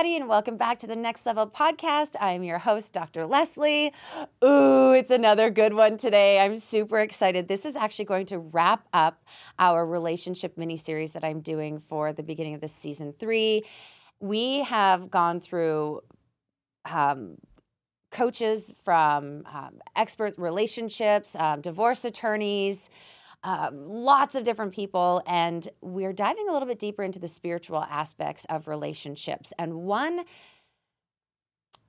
Everybody, and welcome back to the Next Level podcast. I am your host, Dr. Leslie. Ooh, it's another good one today. I'm super excited. This is actually going to wrap up our relationship mini series that I'm doing for the beginning of this season three. We have gone through um, coaches from um, expert relationships, um, divorce attorneys um, lots of different people, and we're diving a little bit deeper into the spiritual aspects of relationships. And one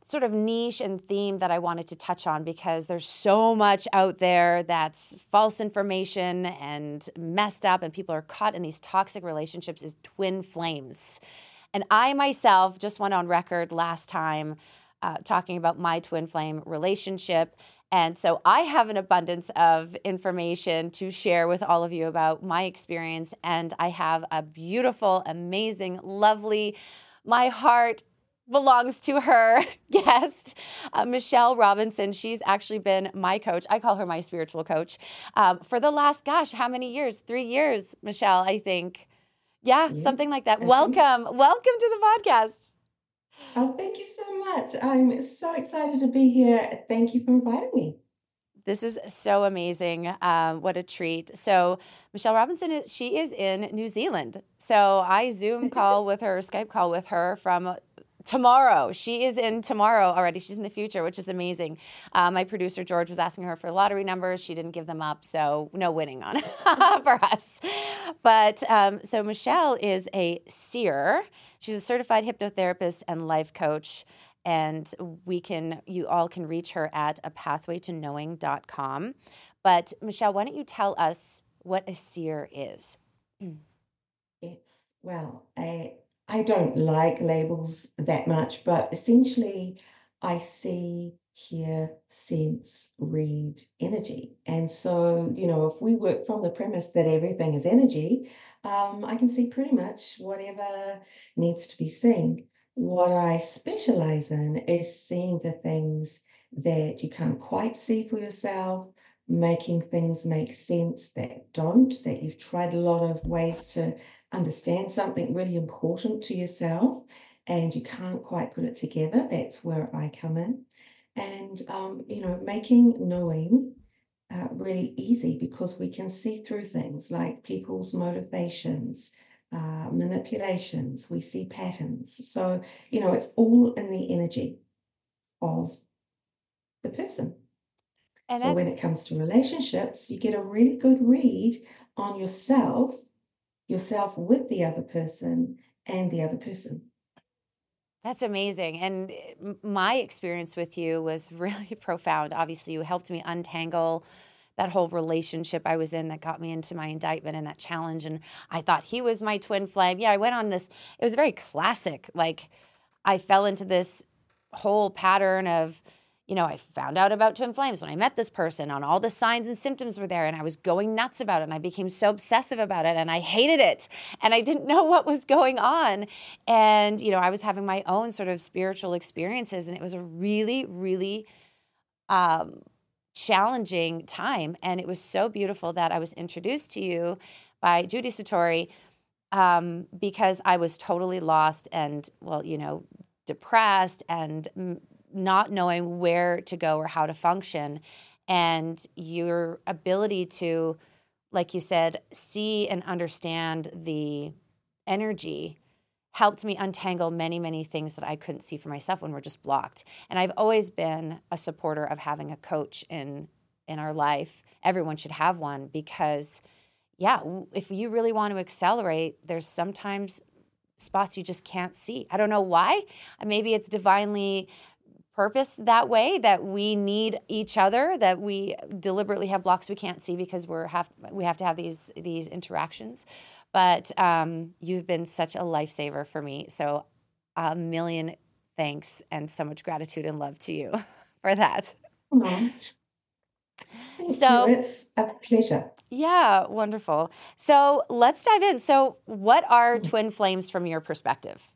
sort of niche and theme that I wanted to touch on because there's so much out there that's false information and messed up, and people are caught in these toxic relationships is twin flames. And I myself just went on record last time uh, talking about my twin flame relationship and so I have an abundance of information to share with all of you about my experience. And I have a beautiful, amazing, lovely, my heart belongs to her guest, uh, Michelle Robinson. She's actually been my coach. I call her my spiritual coach um, for the last, gosh, how many years? Three years, Michelle, I think. Yeah, yeah. something like that. Welcome. Welcome to the podcast. Oh, thank you so much. I'm so excited to be here. Thank you for inviting me. This is so amazing. Um, what a treat. So, Michelle Robinson, is, she is in New Zealand. So, I Zoom call with her, Skype call with her from tomorrow. She is in tomorrow already. She's in the future, which is amazing. Uh, my producer George was asking her for lottery numbers. She didn't give them up, so no winning on for us. But um, so Michelle is a seer. She's a certified hypnotherapist and life coach. And we can, you all can reach her at a pathway to knowing.com. But Michelle, why don't you tell us what a seer is? Well, I, I don't like labels that much, but essentially, I see, hear, sense, read energy. And so, you know, if we work from the premise that everything is energy, um, I can see pretty much whatever needs to be seen. What I specialize in is seeing the things that you can't quite see for yourself, making things make sense that don't, that you've tried a lot of ways to understand something really important to yourself and you can't quite put it together. That's where I come in. And, um, you know, making knowing uh, really easy because we can see through things like people's motivations, uh, manipulations, we see patterns. So, you know, it's all in the energy of the person. And so when it comes to relationships, you get a really good read on yourself, yourself with the other person, and the other person. That's amazing. And eh, my experience with you was really profound. Obviously, you helped me untangle that whole relationship I was in that got me into my indictment and that challenge. And I thought he was my twin flame. Yeah, I went on this, it was very classic. Like, I fell into this whole pattern of, you know, I found out about twin flames when I met this person, and all the signs and symptoms were there, and I was going nuts about it, and I became so obsessive about it, and I hated it, and I didn't know what was going on. And, you know, I was having my own sort of spiritual experiences, and it was a really, really um, challenging time. And it was so beautiful that I was introduced to you by Judy Satori um, because I was totally lost and, well, you know, depressed and not knowing where to go or how to function. And your ability to like you said see and understand the energy helped me untangle many many things that i couldn't see for myself when we're just blocked. And i've always been a supporter of having a coach in in our life. Everyone should have one because yeah if you really want to accelerate there's sometimes spots you just can't see. I don't know why. Maybe it's divinely purpose that way that we need each other that we deliberately have blocks we can't see because we're have we have to have these these interactions. But um, you've been such a lifesaver for me. So a million thanks and so much gratitude and love to you for that. So you. it's a pleasure. Yeah wonderful. So let's dive in. So what are twin flames from your perspective?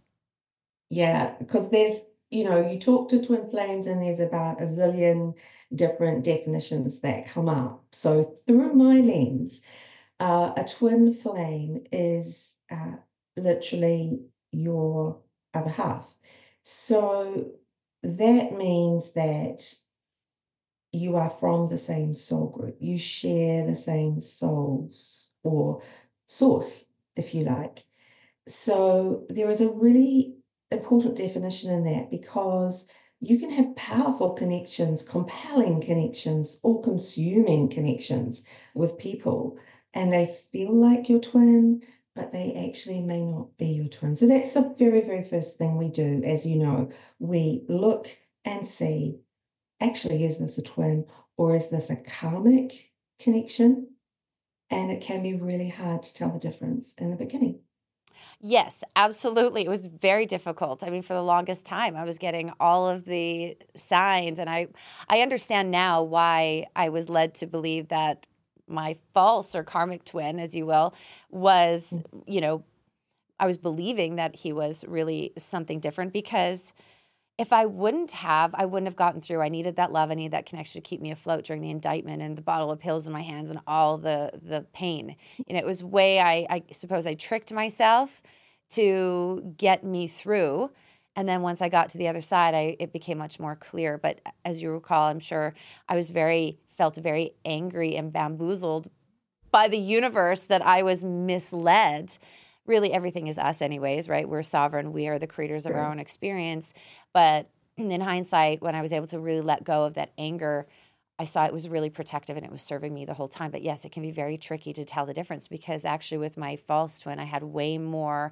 Yeah because there's you know, you talk to twin flames and there's about a zillion different definitions that come up. So through my lens, uh, a twin flame is uh, literally your other half. So that means that you are from the same soul group. You share the same souls or source, if you like. So there is a really important definition in that because you can have powerful connections, compelling connections, all consuming connections with people, and they feel like your twin, but they actually may not be your twin. So that's the very, very first thing we do. As you know, we look and see actually, is this a twin or is this a karmic connection? And it can be really hard to tell the difference in the beginning. Yes, absolutely. It was very difficult. I mean, for the longest time, I was getting all of the signs, and I, I understand now why I was led to believe that my false or karmic twin, as you will, was, mm. you know, I was believing that he was really something different because if I wouldn't have, I wouldn't have gotten through. I needed that love. I needed that connection to keep me afloat during the indictment and the bottle of pills in my hands and all the the pain. And it was way I, I suppose I tricked myself to get me through. And then once I got to the other side, I it became much more clear. But as you recall, I'm sure I was very felt very angry and bamboozled by the universe that I was misled really everything is us anyways right? We're sovereign. We are the creators of our own experience. But in hindsight when i was able to really let go of that anger i saw it was really protective and it was serving me the whole time. But yes it can be very tricky to tell the difference because actually with my false twin i had way more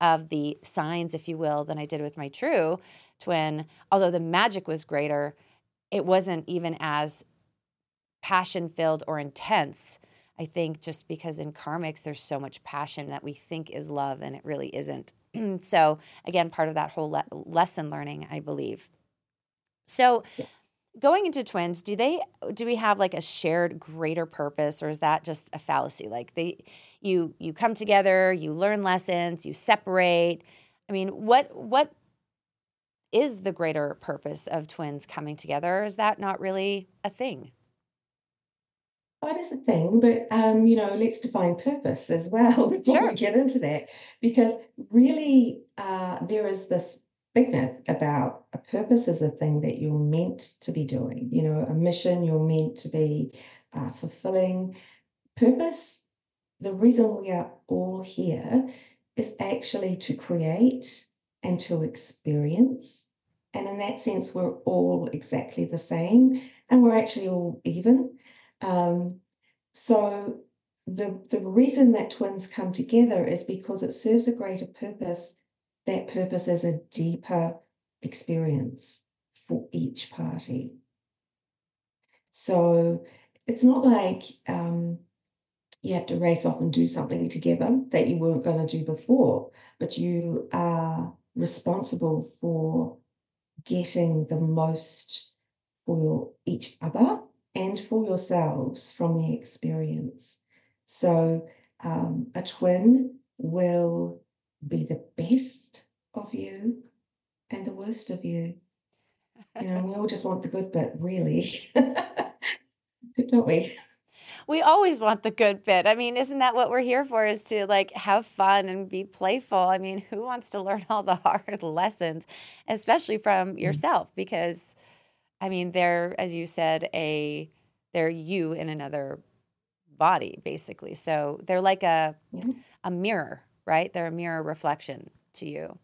of the signs if you will than i did with my true twin. Although the magic was greater it wasn't even as passion filled or intense I think just because in karmics there's so much passion that we think is love and it really isn't. so again, part of that whole le- lesson learning, I believe. So going into twins, do they do we have like a shared greater purpose or is that just a fallacy? Like they you you come together, you learn lessons, you separate. I mean, what what is the greater purpose of twins coming together? Is that not really a thing? That is a thing, but um, you know, let's define purpose as well before Sure. we get into that, because really, uh, there is this big myth about a purpose is a thing that you're meant to be doing. You know, a mission you're meant to be uh, fulfilling. Purpose, the reason we are all here is actually to create and to experience. And in that sense, we're all exactly the same, and we're actually all even. Um, so the the reason that twins come together is because it serves a greater purpose. That purpose is a deeper experience for each party. So it's not like um, you have to race off and do something together that you weren't going to do before, but you are responsible for getting the most for each other and for yourselves from the experience. So, um, a twin will be the best of you and the worst of you. You know, we all just want the good bit, really, don't we? We always want the good bit. I mean, isn't that what we're here for? Is to like have fun and be playful. I mean, who wants to learn all the hard lessons, especially from mm. yourself? Because I mean, they're, as you said, a they're you in another body, basically. So they're like a yeah. a mirror, right? They're a mirror reflection to you.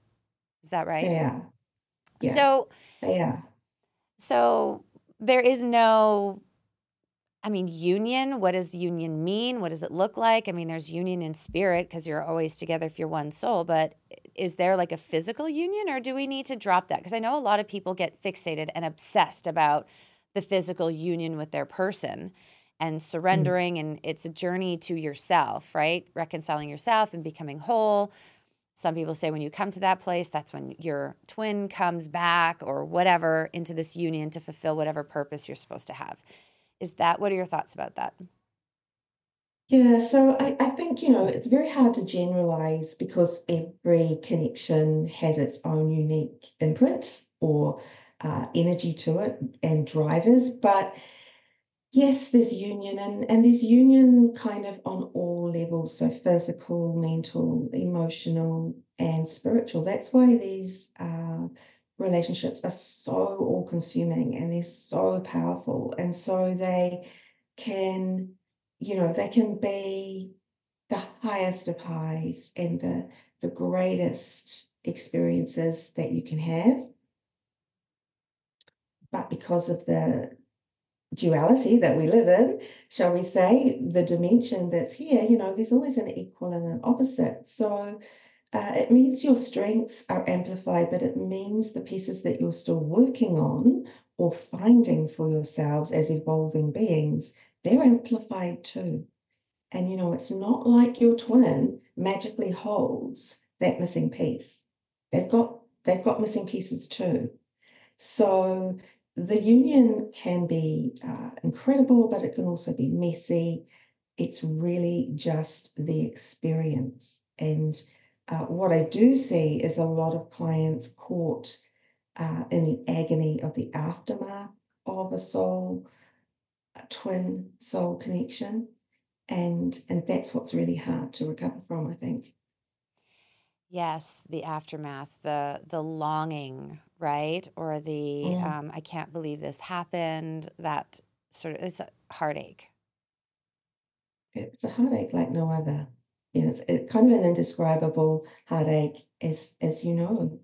Is that right? Yeah. yeah. So yeah. So there is no I mean, union, what does union mean? What does it look like? I mean, there's union in spirit because you're always together if you're one soul, but is there like a physical union or do we need to drop that? Because I know a lot of people get fixated and obsessed about the physical union with their person and mm. surrendering mm. and it's a journey to yourself, right? Reconciling yourself and becoming whole. Some people say when you come to that place, that's when your twin comes back or whatever into this union to fulfill whatever purpose you're supposed to have. Is that what are your thoughts about that? Yeah, so I, I think, you know, it's very hard to generalize because every connection has its own unique imprint or uh, energy to it and drivers. But Yes, there's union and, and there's union kind of on all levels, so physical, mental, emotional, and spiritual. That's why these uh, relationships are so all consuming and they're so powerful. And so they can, you know, they can be the highest of highs and the the greatest experiences that you can have. But because of the duality that we live in, shall we say, the dimension that's here, you know, there's always an equal and an opposite. So uh, it means your strengths are amplified, but it means the pieces that you're still working on or finding for yourselves as evolving beings, they're amplified too. And you know, it's not like your twin magically holds that missing piece. They've got they've got missing pieces too. So the union can be uh, incredible, but it can also be messy. It's really just the experience. And uh, what I do see is a lot of clients caught uh, in the agony of the aftermath of a soul, a twin soul connection. And, and that's what's really hard to recover from, I think. Yes, the aftermath, the the longing, right? Or the Mm. um, I can't believe this happened. That sort of it's a heartache. It's a heartache like no other. You know, it's it kind of an indescribable heartache, as as you know.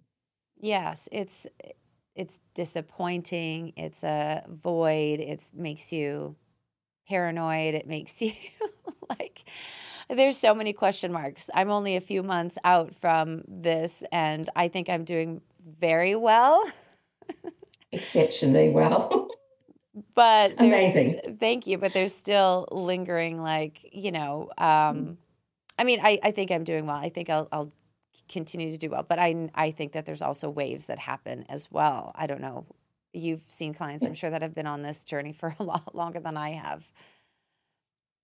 Yes, it's it's disappointing. It's a void. It makes you paranoid. It makes you like there's so many question marks. I'm only a few months out from this, and I think I'm doing very well. Exceptionally well. but Amazing. thank you but there's still lingering like you know Mm. um i mean i i think i'm doing well i think i'll i'll continue to do well but i i think that there's also waves that happen as well i don't know you've seen clients i'm sure that have been on this journey for a lot longer than i have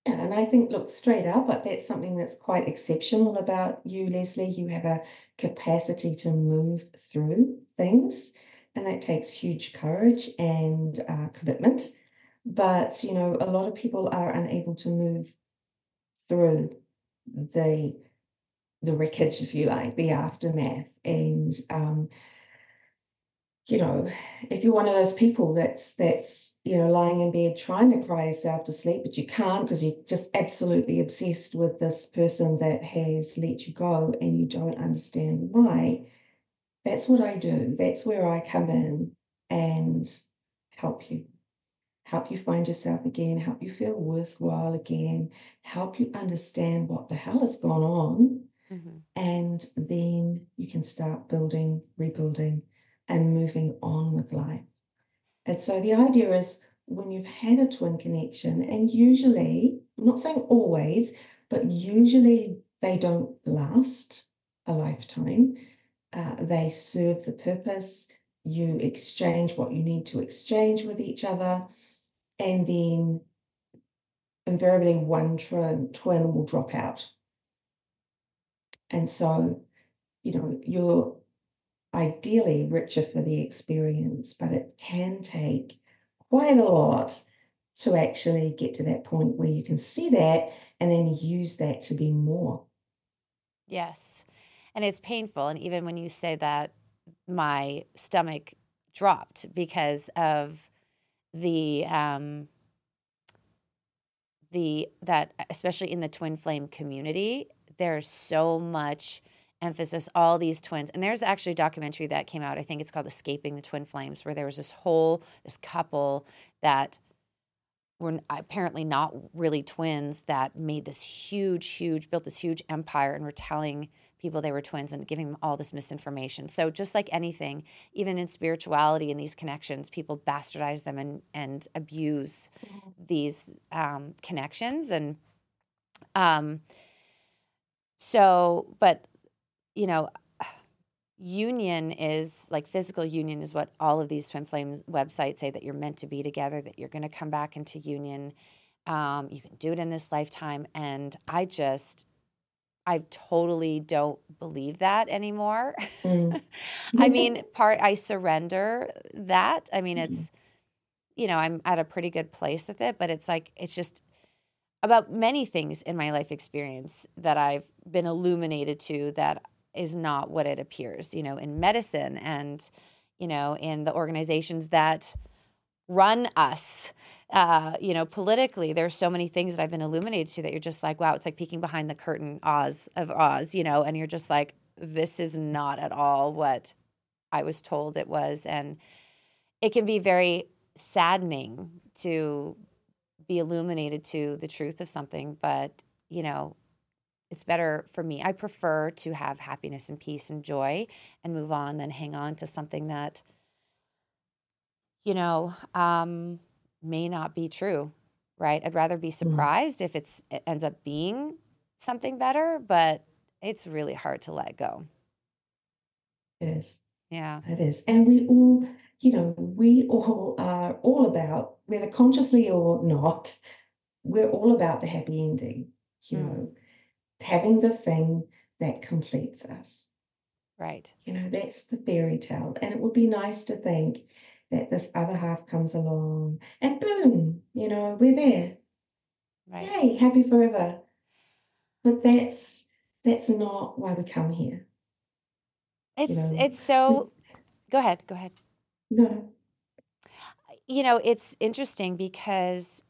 and I think, look, straight up, that's something that's quite exceptional about you, Leslie. You have a capacity to move through things, and that takes huge courage and uh, commitment. But, you know, a lot of people are unable to move through the the wreckage, if you like, the aftermath. And um, you know, if you're one of those people that's that's you know lying in bed trying to cry yourself to sleep, but you can't because you're just absolutely obsessed with this person that has let you go and you don't understand why. That's what I do. That's where I come in and help you. Help you find yourself again, help you feel worthwhile again, help you understand what the hell has gone on hmm and then you can start building, rebuilding, and moving on with life. And so the idea is when you've had a twin connection, and usually, I'm not saying always, but usually they don't last a lifetime. Uh, they serve the purpose. You exchange what you need to exchange with each other, and then invariably one twin, twin will drop out. And so, you know, you're ideally richer for the experience, but it can take quite a lot to actually get to that point where you can see that and then use that to be more. yes and it's painful and even when you say that my stomach dropped because of the um the that especially in the twin flame community there's so much emphasis all these twins and there's actually a documentary that came out i think it's called escaping the twin flames where there was this whole this couple that were apparently not really twins that made this huge huge built this huge empire and were telling people they were twins and giving them all this misinformation. So just like anything even in spirituality and these connections people bastardize them and and abuse these um, connections. And um so but you know union is like physical union is what all of these twin flames websites say that you're meant to be together that you're going to come back into union. Um, you can do it in this lifetime. And i just i totally don't believe that anymore Mm. i mean part i surrender that i mean Mhm. it's you know, I'm at a pretty good place with it, but it's like, it's just about many things in my life experience that I've been illuminated to that is not what it appears, you know, in medicine and, you know, in the organizations that run us. Uh, you know, politically, there's so many things that I've been illuminated to that you're just like, wow, it's like peeking behind the curtain, Oz of Oz, you know, and you're just like, this is not at all what I was told it was. And it can be very saddening to be illuminated to the truth of something, but, you know, it's better for me. I prefer to have happiness and peace and joy and move on than hang on to something that, you know, um, may not be true, right? I'd rather be Mm. surprised if it's it ends up being something better, but it's really hard to let go. It is. Yeah. It is. And we all, you know, we all are all about, whether consciously or not, we're all about the happy ending, you Mm. know, having the thing that completes us. Right. You know, that's the fairy tale. And it would be nice to think that this other half comes along and boom, you know, we're there. Right. Yay, happy forever. But that's that's not why we come here. You It's know, it's so go ahead, go ahead. no. You know, it's interesting because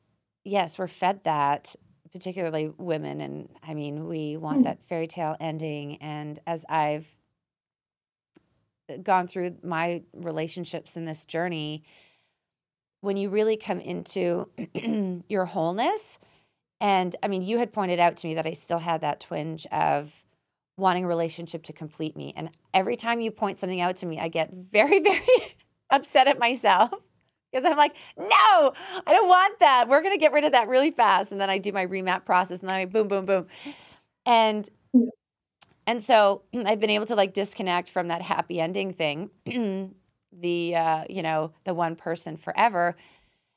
yes, we're fed that, particularly women and I mean, we want Mm. that fairy tale ending and as I've gone through my relationships in this journey, when you really come into your wholeness, and I mean, you had pointed out to me that I still had that twinge of wanting a relationship to complete me. And every time you point something out to me, I get very, very upset at myself because I'm like, no, I don't want that. We're going to get rid of that really fast. And then I do my remap process and then I boom, boom, boom. And. And so I've been able to like disconnect from that happy ending thing, the uh, you know, the one person forever,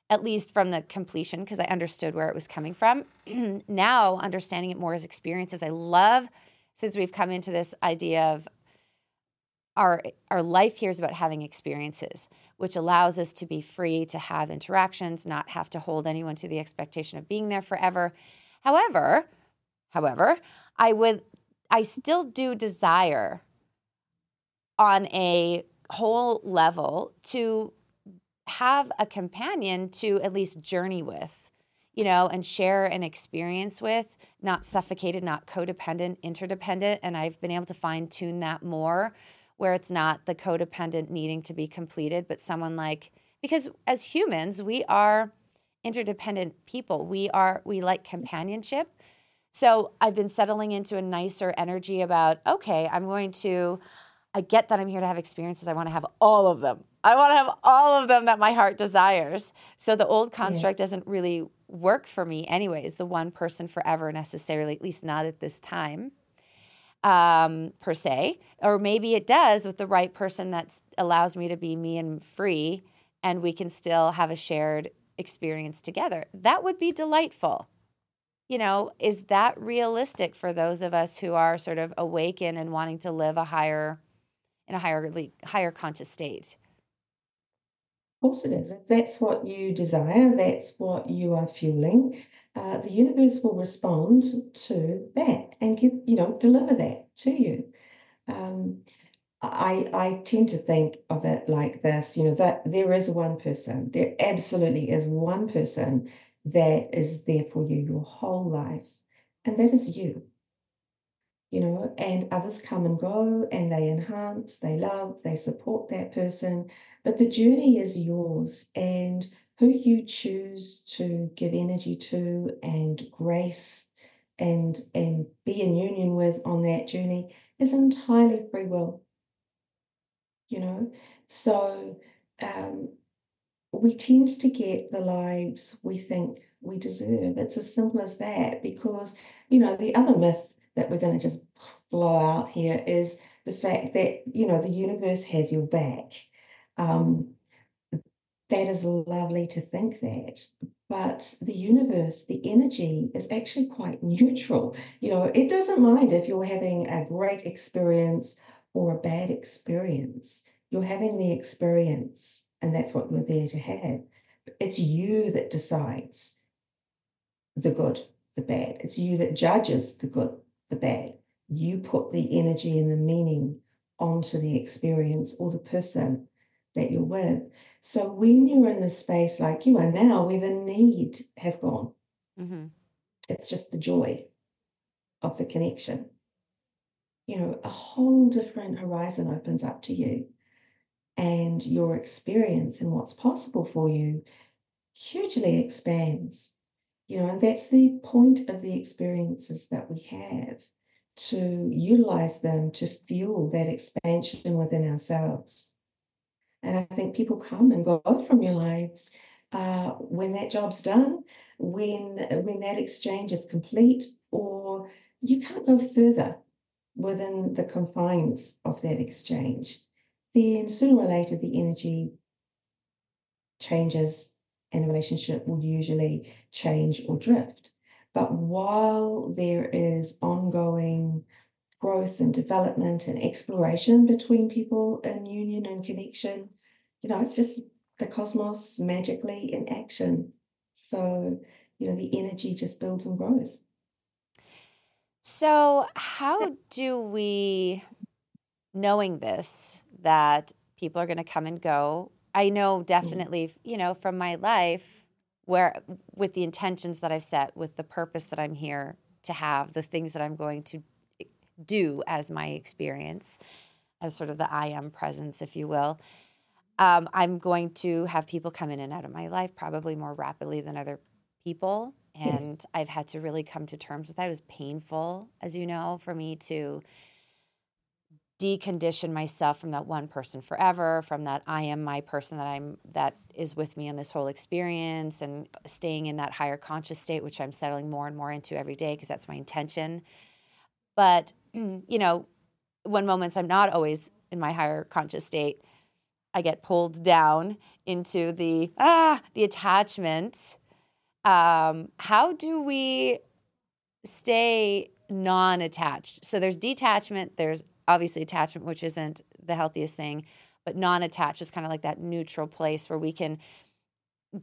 at least from the completion because I understood where it was coming from. now understanding it more as experiences, I love since we've come into this idea of our our life here is about having experiences, which allows us to be free to have interactions, not have to hold anyone to the expectation of being there forever. However, however, I would I still do desire on a whole level to have a companion to at least journey with, you know, and share an experience with, not suffocated, not codependent, interdependent. And I've been able to fine tune that more where it's not the codependent needing to be completed, but someone like, because as humans, we are interdependent people. We are, we like companionship. So I've been settling into a nicer energy about, okay, I'm going to, I get that I'm here to have experiences. I want to have all of them. I want to have all of them that my heart desires. So the old Yeah. construct doesn't really work for me, anyways, the one person forever necessarily, at least not at this time, um, per se. Or maybe it does with the right person that allows me to be me and free, and we can still have a shared experience together. That would be delightful you know, is that realistic for those of us who are sort of awakened and wanting to live a higher, in a higher, higher conscious state? Of course it is. If that's what you desire, that's what you are fueling, uh, the universe will respond to that and give, you know, deliver that to you. Um, I I tend to think of it like this, you know, that there is one person, there absolutely is one person that is there for you your whole life, and that is you. you know, and others come and go and they enhance, they love, they support that person. But the journey is yours, and who you choose to give energy to and grace and and be in union with on that journey is entirely free will, you know. So um, we tend to get the lives we think we deserve. It's as simple as that because, you know, the other myth that we're going to just blow out here is the fact that, you know, the universe has your back. Um, that is lovely to think that. But the universe, the energy is actually quite neutral. You know, it doesn't mind if you're having a great experience or a bad experience. You're having the experience, and that's what you're there to have. It's you that decides the good, the bad. It's you that judges the good, the bad. You put the energy and the meaning onto the experience or the person that you're with. So when you're in the space like you are now, where the need has gone, hmm it's just the joy of the connection. You know, a whole different horizon opens up to you, and your experience and what's possible for you hugely expands. You know, and that's the point of the experiences that we have to utilize them to fuel that expansion within ourselves. And I think people come and go from your lives uh, when that job's done, when when that exchange is complete, or you can't go further within the confines of that exchange. Then sooner or later the energy changes and the relationship will usually change or drift. But while there is ongoing growth and development and exploration between people in union and connection, you know, it's just the cosmos magically in action. So, you know, the energy just builds and grows. So, how do we, knowing this, that people are going to come and go? I know Mm, definitely, you know, from my life, where with the intentions that I've set, with the purpose that I'm here to have, the things that I'm going to do as my experience, as sort of the I am presence, if you will. Um, I'm going to have people come in and out of my life probably more rapidly than other people. Yes. And I've had to really come to terms with that. It was painful, as you know, for me to decondition myself from that one person forever, from that I am my person that I'm that is with me in this whole experience and staying in that higher conscious state, which I'm settling more and more into every day because that's my intention. But, you know, when moments I'm not always in my higher conscious state, I get pulled down into the ah, the attachment. Um, how do we stay non-attached? So there's detachment, there's obviously attachment, which isn't the healthiest thing, but non-attached is kind of like that neutral place where we can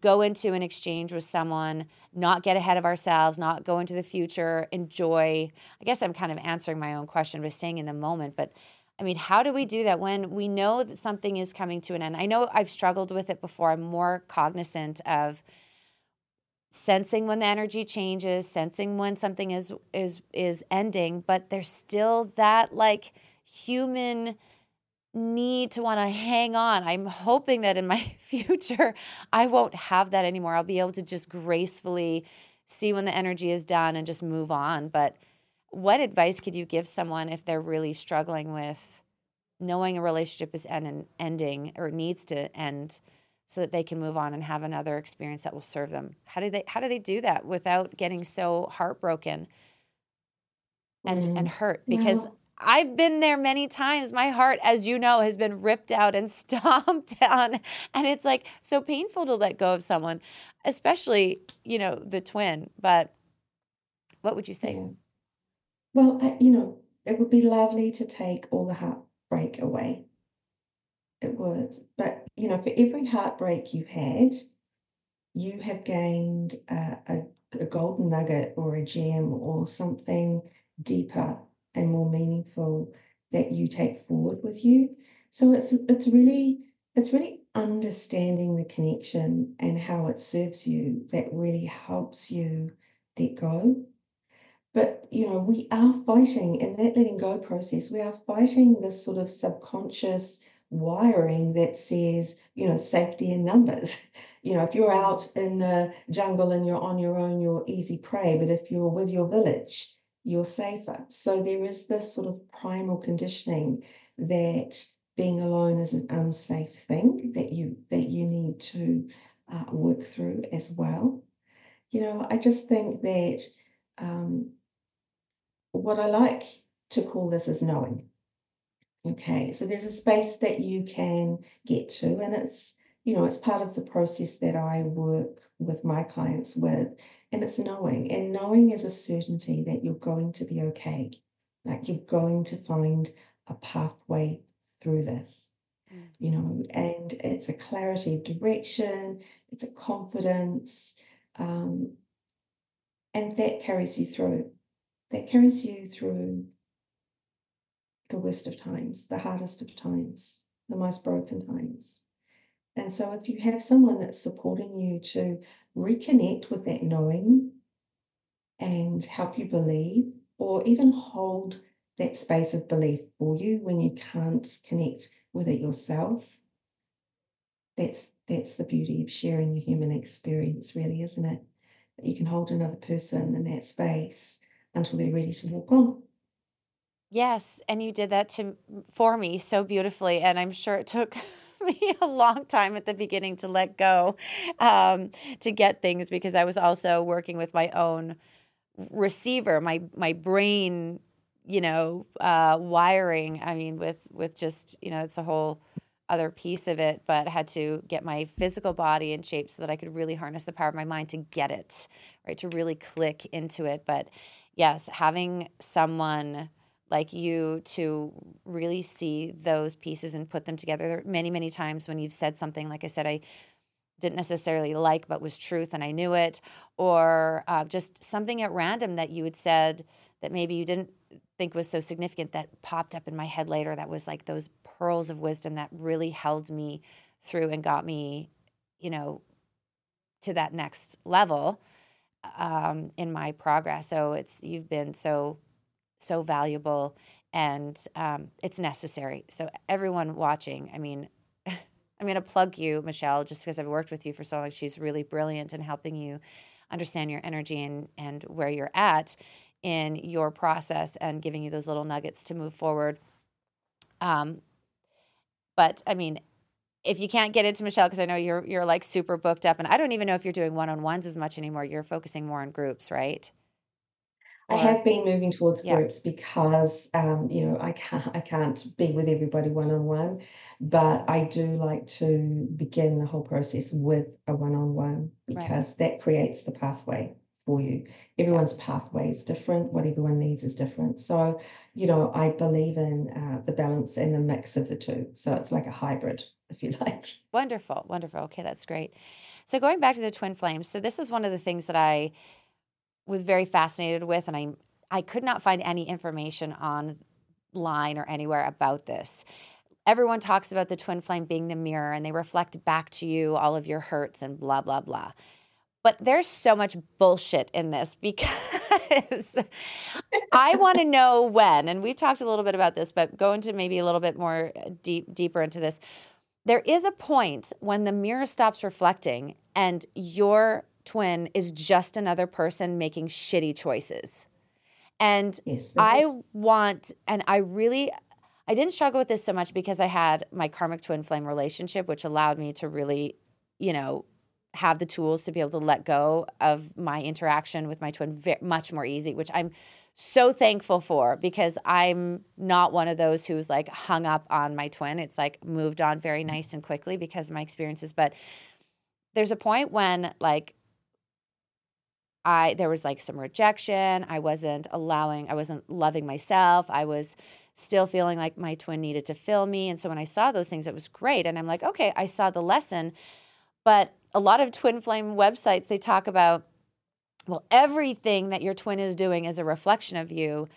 go into an exchange with someone, not get ahead of ourselves, not go into the future, enjoy. I guess I'm kind of answering my own question by staying in the moment, but I mean, how do we do that when we know that something is coming to an end? I know I've struggled with it before. I'm more cognizant of sensing when the energy changes, sensing when something is is is ending, but there's still that like human need to want to hang on. I'm hoping that in my future I won't have that anymore. I'll be able to just gracefully see when the energy is done and just move on. But what advice could you give someone if they're really struggling with knowing a relationship is end ending or needs to end so that they can move on and have another experience that will serve them? How do they how do they do that without getting so heartbroken and and Mm. hurt? Because Well, I've been there many times. My heart, as you know, has been ripped out and stomped on. And it's like so painful to let go of someone, especially, you know, the twin. But what would you say? yeah. Well, you know, it would be lovely to take all the heartbreak away. It would. But, you know, for every heartbreak you've had, you have gained a, a, a golden nugget or a gem or something deeper and more meaningful that you take forward with you. So it's it's really it's really understanding the connection and how it serves you that really helps you let go. But you know, we are fighting in that letting go process, we are fighting this sort of subconscious wiring that says, you know, safety in numbers. You know, if you're Mm, out in the jungle and you're on your own, you're easy prey, but if you're with your village, you're safer. So there is this sort of primal conditioning that being alone is an unsafe thing that you that you need to uh, work through as well. You know, I just think that um, what I like to call this is knowing. Okay, so there's a space that you can get to, and it's, you know, it's part of the process that I work with my clients with, and it's knowing. And knowing is a certainty that you're going to be okay. Like you're going to find a pathway through this. mm. you know, and it's a clarity of direction, it's a confidence, um, and that carries you through. That carries you through the worst of times, the hardest of times, the most broken times. And so, if you have someone that's supporting you to reconnect with that knowing and help you believe, or even hold that space of belief for you when you can't connect with it yourself, that's that's the beauty of sharing the human experience, really, isn't it? That you can hold another person in that space until they're ready to walk on. Yes, and you did that to for me so beautifully, and I'm sure it took me a long time at the beginning to let go, um, to get things because I was also working with my own receiver, my my brain, you know, uh, wiring. I mean, with with just you know, it's a whole other piece of it, but had to get my physical body in shape so that I could really harness the power of my mind to get it, right, to really click into it. But yes, having someone like you to really see those pieces and put them together. Many, many times when you've said something, like I said, I didn't necessarily like, but was truth and I knew it, or uh, just something at random that you had said that maybe you didn't think was so significant that popped up in my head later that was like those pearls of wisdom that really held me through and got me, you know, to that next level um, in my progress. So it's you've been so so valuable and um, it's necessary. So everyone watching, I mean, I'm going to plug you, Michelle, just because I've worked with you for so long. She's really brilliant in helping you understand your energy and and where you're at in your process and giving you those little nuggets to move forward. Um, but I mean, if you can't get into Michelle, because I know you're you're like super booked up, and I don't even know if you're doing one on ones as much anymore. You're focusing more on groups, right? I have been moving towards yeah. groups because um, you know I can't I can't be with everybody one on one, but I do like to begin the whole process with a one on one because right. that creates the pathway for you. Everyone's pathway is different. What everyone needs is different. So you know I believe in uh, the balance and the mix of the two. So it's like a hybrid, if you like. Wonderful, wonderful. Okay, that's great. So going back to the twin flames, so this is one of the things that I was very fascinated with, and I I could not find any information online or anywhere about this. Everyone talks about the twin flame being the mirror, and they reflect back to you all of your hurts and blah blah blah. But there's so much bullshit in this because I want to know when, and we've talked a little bit about this, but go into maybe a little bit more uh, deep deeper into this. There is a point when the mirror stops reflecting and your twin is just another person making shitty choices. And yes, I is. want, and I really, I didn't struggle with this so much because I had my karmic twin flame relationship, which allowed me to really, you know, have the tools to be able to let go of my interaction with my twin very, much more easy, which I'm so thankful for because I'm not one of those who's like hung up on my twin. It's like moved on very mm. nice and quickly because of my experiences. But there's a point when like I there was like some rejection. I wasn't allowing, I wasn't loving myself. I was still feeling like my twin needed to fill me. And so when I saw those things, it was great. And I'm like, okay, I saw the lesson. But a lot of twin flame websites, they talk about, well, everything that your twin is doing is a reflection of you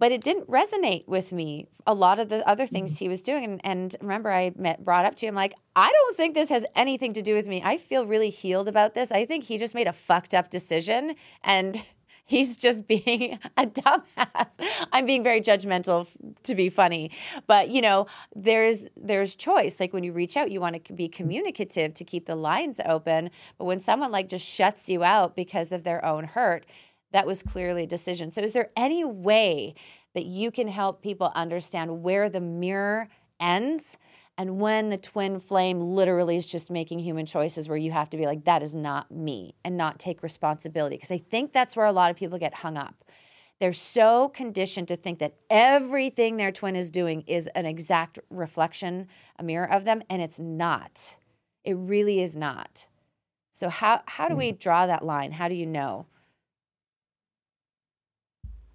but it didn't resonate with me a lot of the other things mm-hmm. he was doing. And, and remember i met, brought up to him like i don't think this has anything to do with me. I feel really healed about this. I think he just made a fucked up decision and he's just being a dumbass. I'm being very judgmental to be funny. But you know there's there's choice. Like when you reach out you want to be communicative to keep the lines open. But when someone like just shuts you out because of their own hurt that was clearly a decision. So, is there any way that you can help people understand where the mirror ends and when the twin flame literally is just making human choices where you have to be like, that is not me and not take responsibility? Because I think that's where a lot of people get hung up. They're so conditioned to think that everything their twin is doing is an exact reflection, a mirror of them, and it's not. It really is not. So, how, how do we mm. draw that line? How do you know?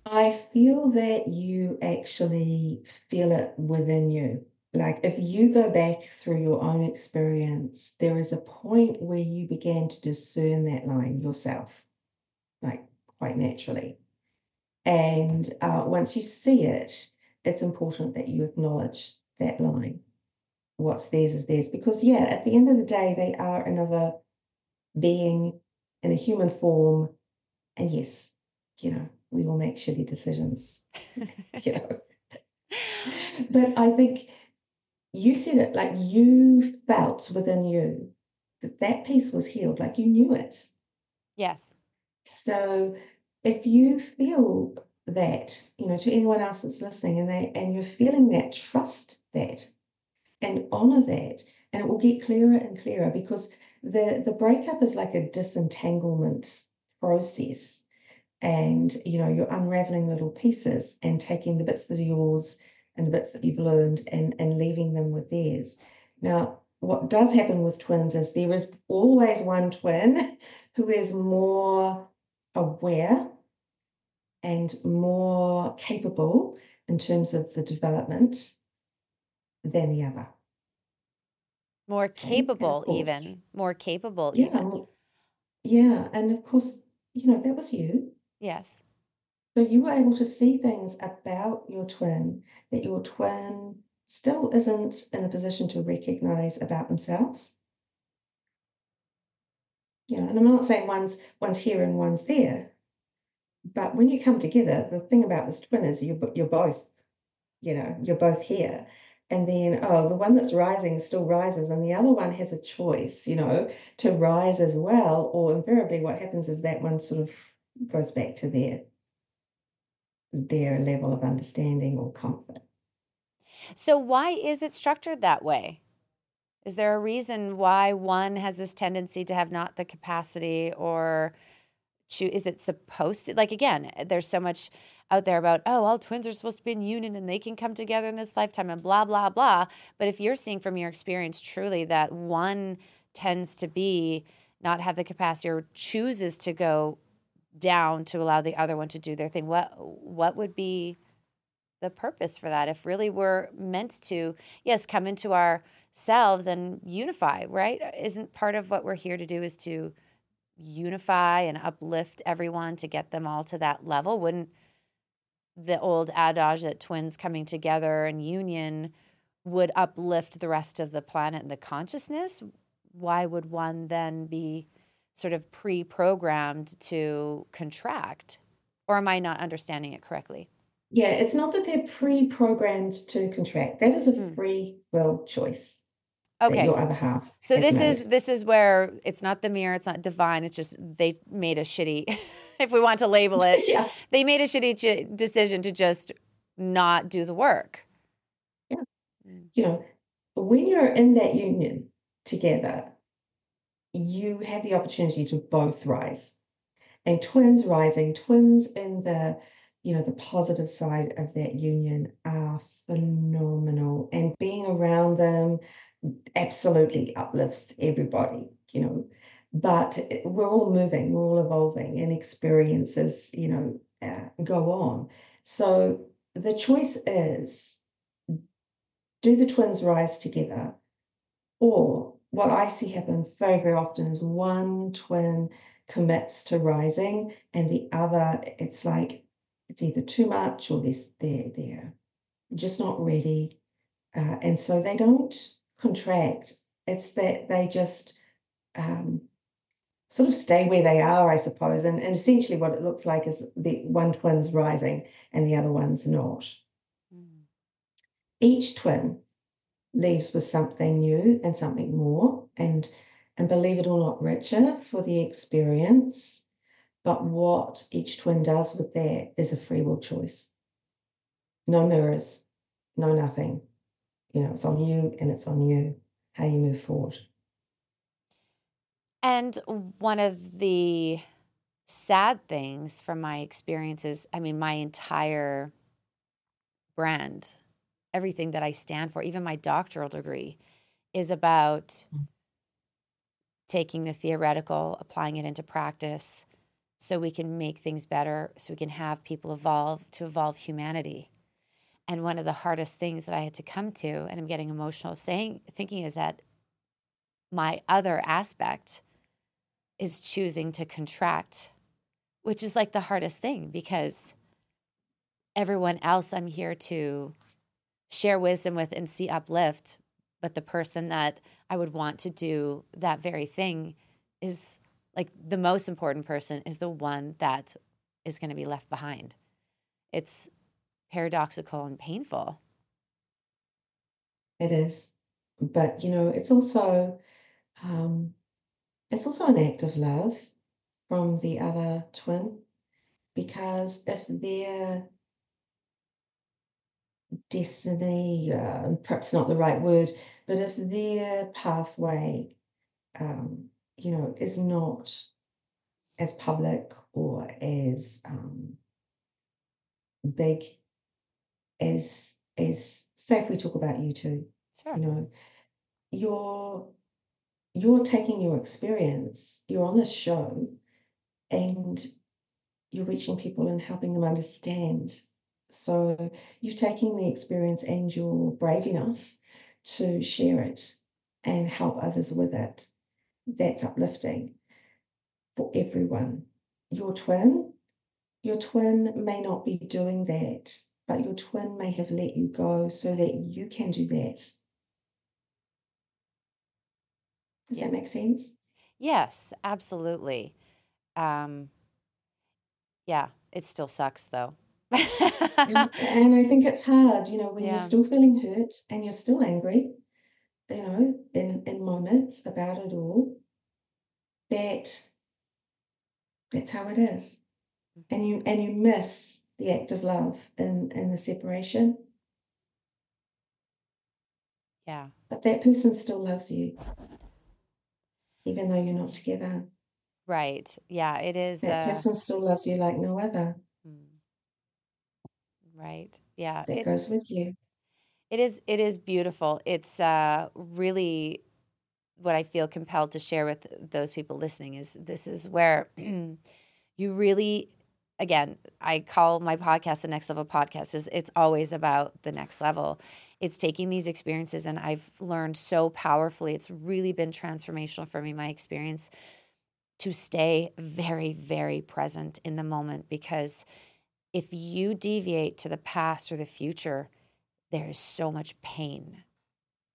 I feel that you actually feel it within you. like if you go back through your own experience, there is a point where you began to discern that line yourself, like quite naturally. And uh, once you see it, it's important that you acknowledge that line. What's theirs is theirs. Because, yeah, at the end of the day, they are another being in a human form. And yes, you know, we all make shitty decisions, you know. but I think you said it like you felt within you that that piece was healed, like you knew it. Yes. So if you feel that, you know, to anyone else that's listening and they and you're feeling that, trust that and honor that. And it will get clearer and clearer because the the breakup is like a disentanglement process. And you know, you're unraveling little pieces and taking the bits that are yours and the bits that you've learned and, and leaving them with theirs. Now, what does happen with twins is there is always one twin who is more aware and more capable in terms of the development than the other. More capable, course, even more capable. Yeah, even. yeah, and of course, you know that was you. Yes. So you were able to see things about your twin that your twin still isn't in a position to recognize about themselves. You know, and I'm not saying one's one's here and one's there, but when you come together, the thing about this twin is you're you're both, you know, you're both here. And then, oh, the one that's rising still rises, and the other one has a choice, you know, to rise as well. Or invariably, what happens is that one sort of goes back to their their level of understanding or comfort. So, why is it structured that way? Is there a reason why one has this tendency to have not the capacity, or choose? is it supposed to? Like, again, there's so much out there about, oh, all twins are supposed to be in union and they can come together in this lifetime and blah, blah, blah. But if you're seeing from your experience truly that one tends to be not have the capacity or chooses to go down to allow the other one to do their thing. What what would be the purpose for that if really we're meant to yes come into ourselves and unify right? Isn't part of what we're here to do is to unify and uplift everyone to get them all to that level? Wouldn't the old adage that twins coming together and union would uplift the rest of the planet and the consciousness? Why would one then be sort of pre programmed to contract? Or am I not understanding it correctly? Yeah, it's not that they're pre programmed to contract. That is a mm. free will choice. Okay. Your other half. So this made. is this is where it's not the mirror, it's not divine. It's just they made a shitty, if we want to label it, yeah. they made a shitty ch- decision to just not do the work. Yeah. Mm. You know, when you're in that union together, you have the opportunity to both rise. And twins rising, twins in the you know the positive side of that union are phenomenal. And being around them absolutely uplifts everybody you know. But we're all moving we're all evolving and experiences you know uh, go on. So the choice is do the twins rise together or what I see happen very, very often is one twin commits to rising and the other, it's like it's either too much or they're, they're, they're just not ready. Uh, and so they don't contract. It's that they just um, sort of stay where they are, I suppose. And, and essentially, what it looks like is the one twin's rising and the other one's not. Mm. Each twin leaves with something new and something more. And and believe it or not richer for the experience but what each twin does with that is a free will choice. No mirrors no nothing. You know it's on you and it's on you how you move forward. And one of the sad things from my experiences i mean my entire brand everything that I stand for, even my doctoral degree, is about mm. taking the theoretical, applying it into practice so we can make things better, so we can have people evolve to evolve humanity. And one of the hardest things that I had to come to, and I'm getting emotional saying, thinking, is that my other aspect is choosing to contract, which is like the hardest thing because everyone else I'm here to share wisdom with and see uplift. But the person that I would want to do that very thing is like the most important person is the one that is going to be left behind. It's paradoxical and painful. It is. But, you know, it's also um, it's also an act of love from the other twin because if their destiny, uh, perhaps not the right word, but if their pathway, um, you know, is not as public or as um, big as as say if we talk about you two, Sure. you know, you're you're taking your experience, you're on this show, and you're reaching people and helping them understand. So you're taking the experience and you're brave enough to share it and help others with it. That's uplifting for everyone. Your twin, your twin may not be doing that, but your twin may have let you go so that you can do that. Does Yeah. that make sense? Yes, absolutely. Um, yeah, it still sucks though. And, and I think it's hard, you know, when you're still feeling hurt and you're still angry, you know, in, in moments about it all, that that's how it is. And you and you miss the act of love in, in the separation, yeah. but that person still loves you, even though you're not together. Right. Yeah, it is That uh person still loves you like no other. Right. Yeah. That It goes with you. it is it is beautiful. It's uh really what I feel compelled to share with those people listening is this is where you really again, I call my podcast the next level podcast is it's always about the next level. It's taking these experiences and I've learned so powerfully. It's really been transformational for me my experience to stay very very present in the moment because if you deviate to the past or the future, there is so much pain.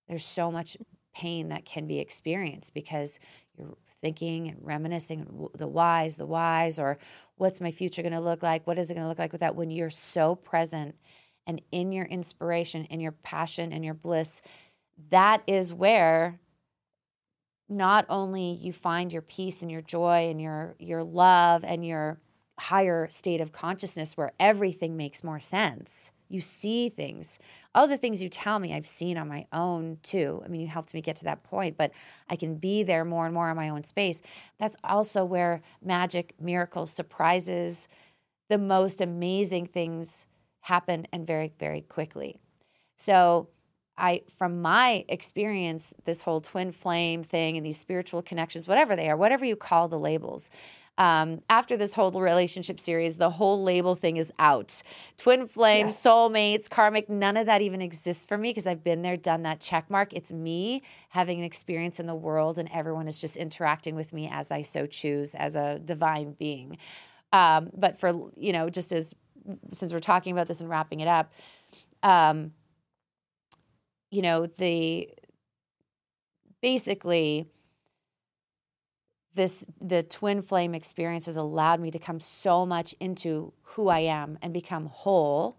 There's so much pain that can be experienced because you're thinking and reminiscing the whys, the whys, or what's my future going to look like? What is it going to look like with that? When you're so present and in your inspiration, in your passion, and your bliss, that is where not only you find your peace and your joy and your your love and your higher state of consciousness where everything makes more sense. You see things. All the things you tell me, I've seen on my own too. I mean, you helped me get to that point, but I can be there more and more in my own space. That's also where magic, miracles, surprises, the most amazing things happen and very, very quickly. So, I, from my experience, this whole twin flame thing and these spiritual connections, whatever they are, whatever you call the labels, um, after this whole relationship series, the whole label thing is out. Twin flame, Yes. soulmates, karmic, none of that even exists for me because I've been there, done that check mark. It's me having an experience in the world, and everyone is just interacting with me as I so choose as a divine being. Um, but for, you know, just as since we're talking about this and wrapping it up, um, you know, the basically this the twin flame experience has allowed me to come so much into who I am and become whole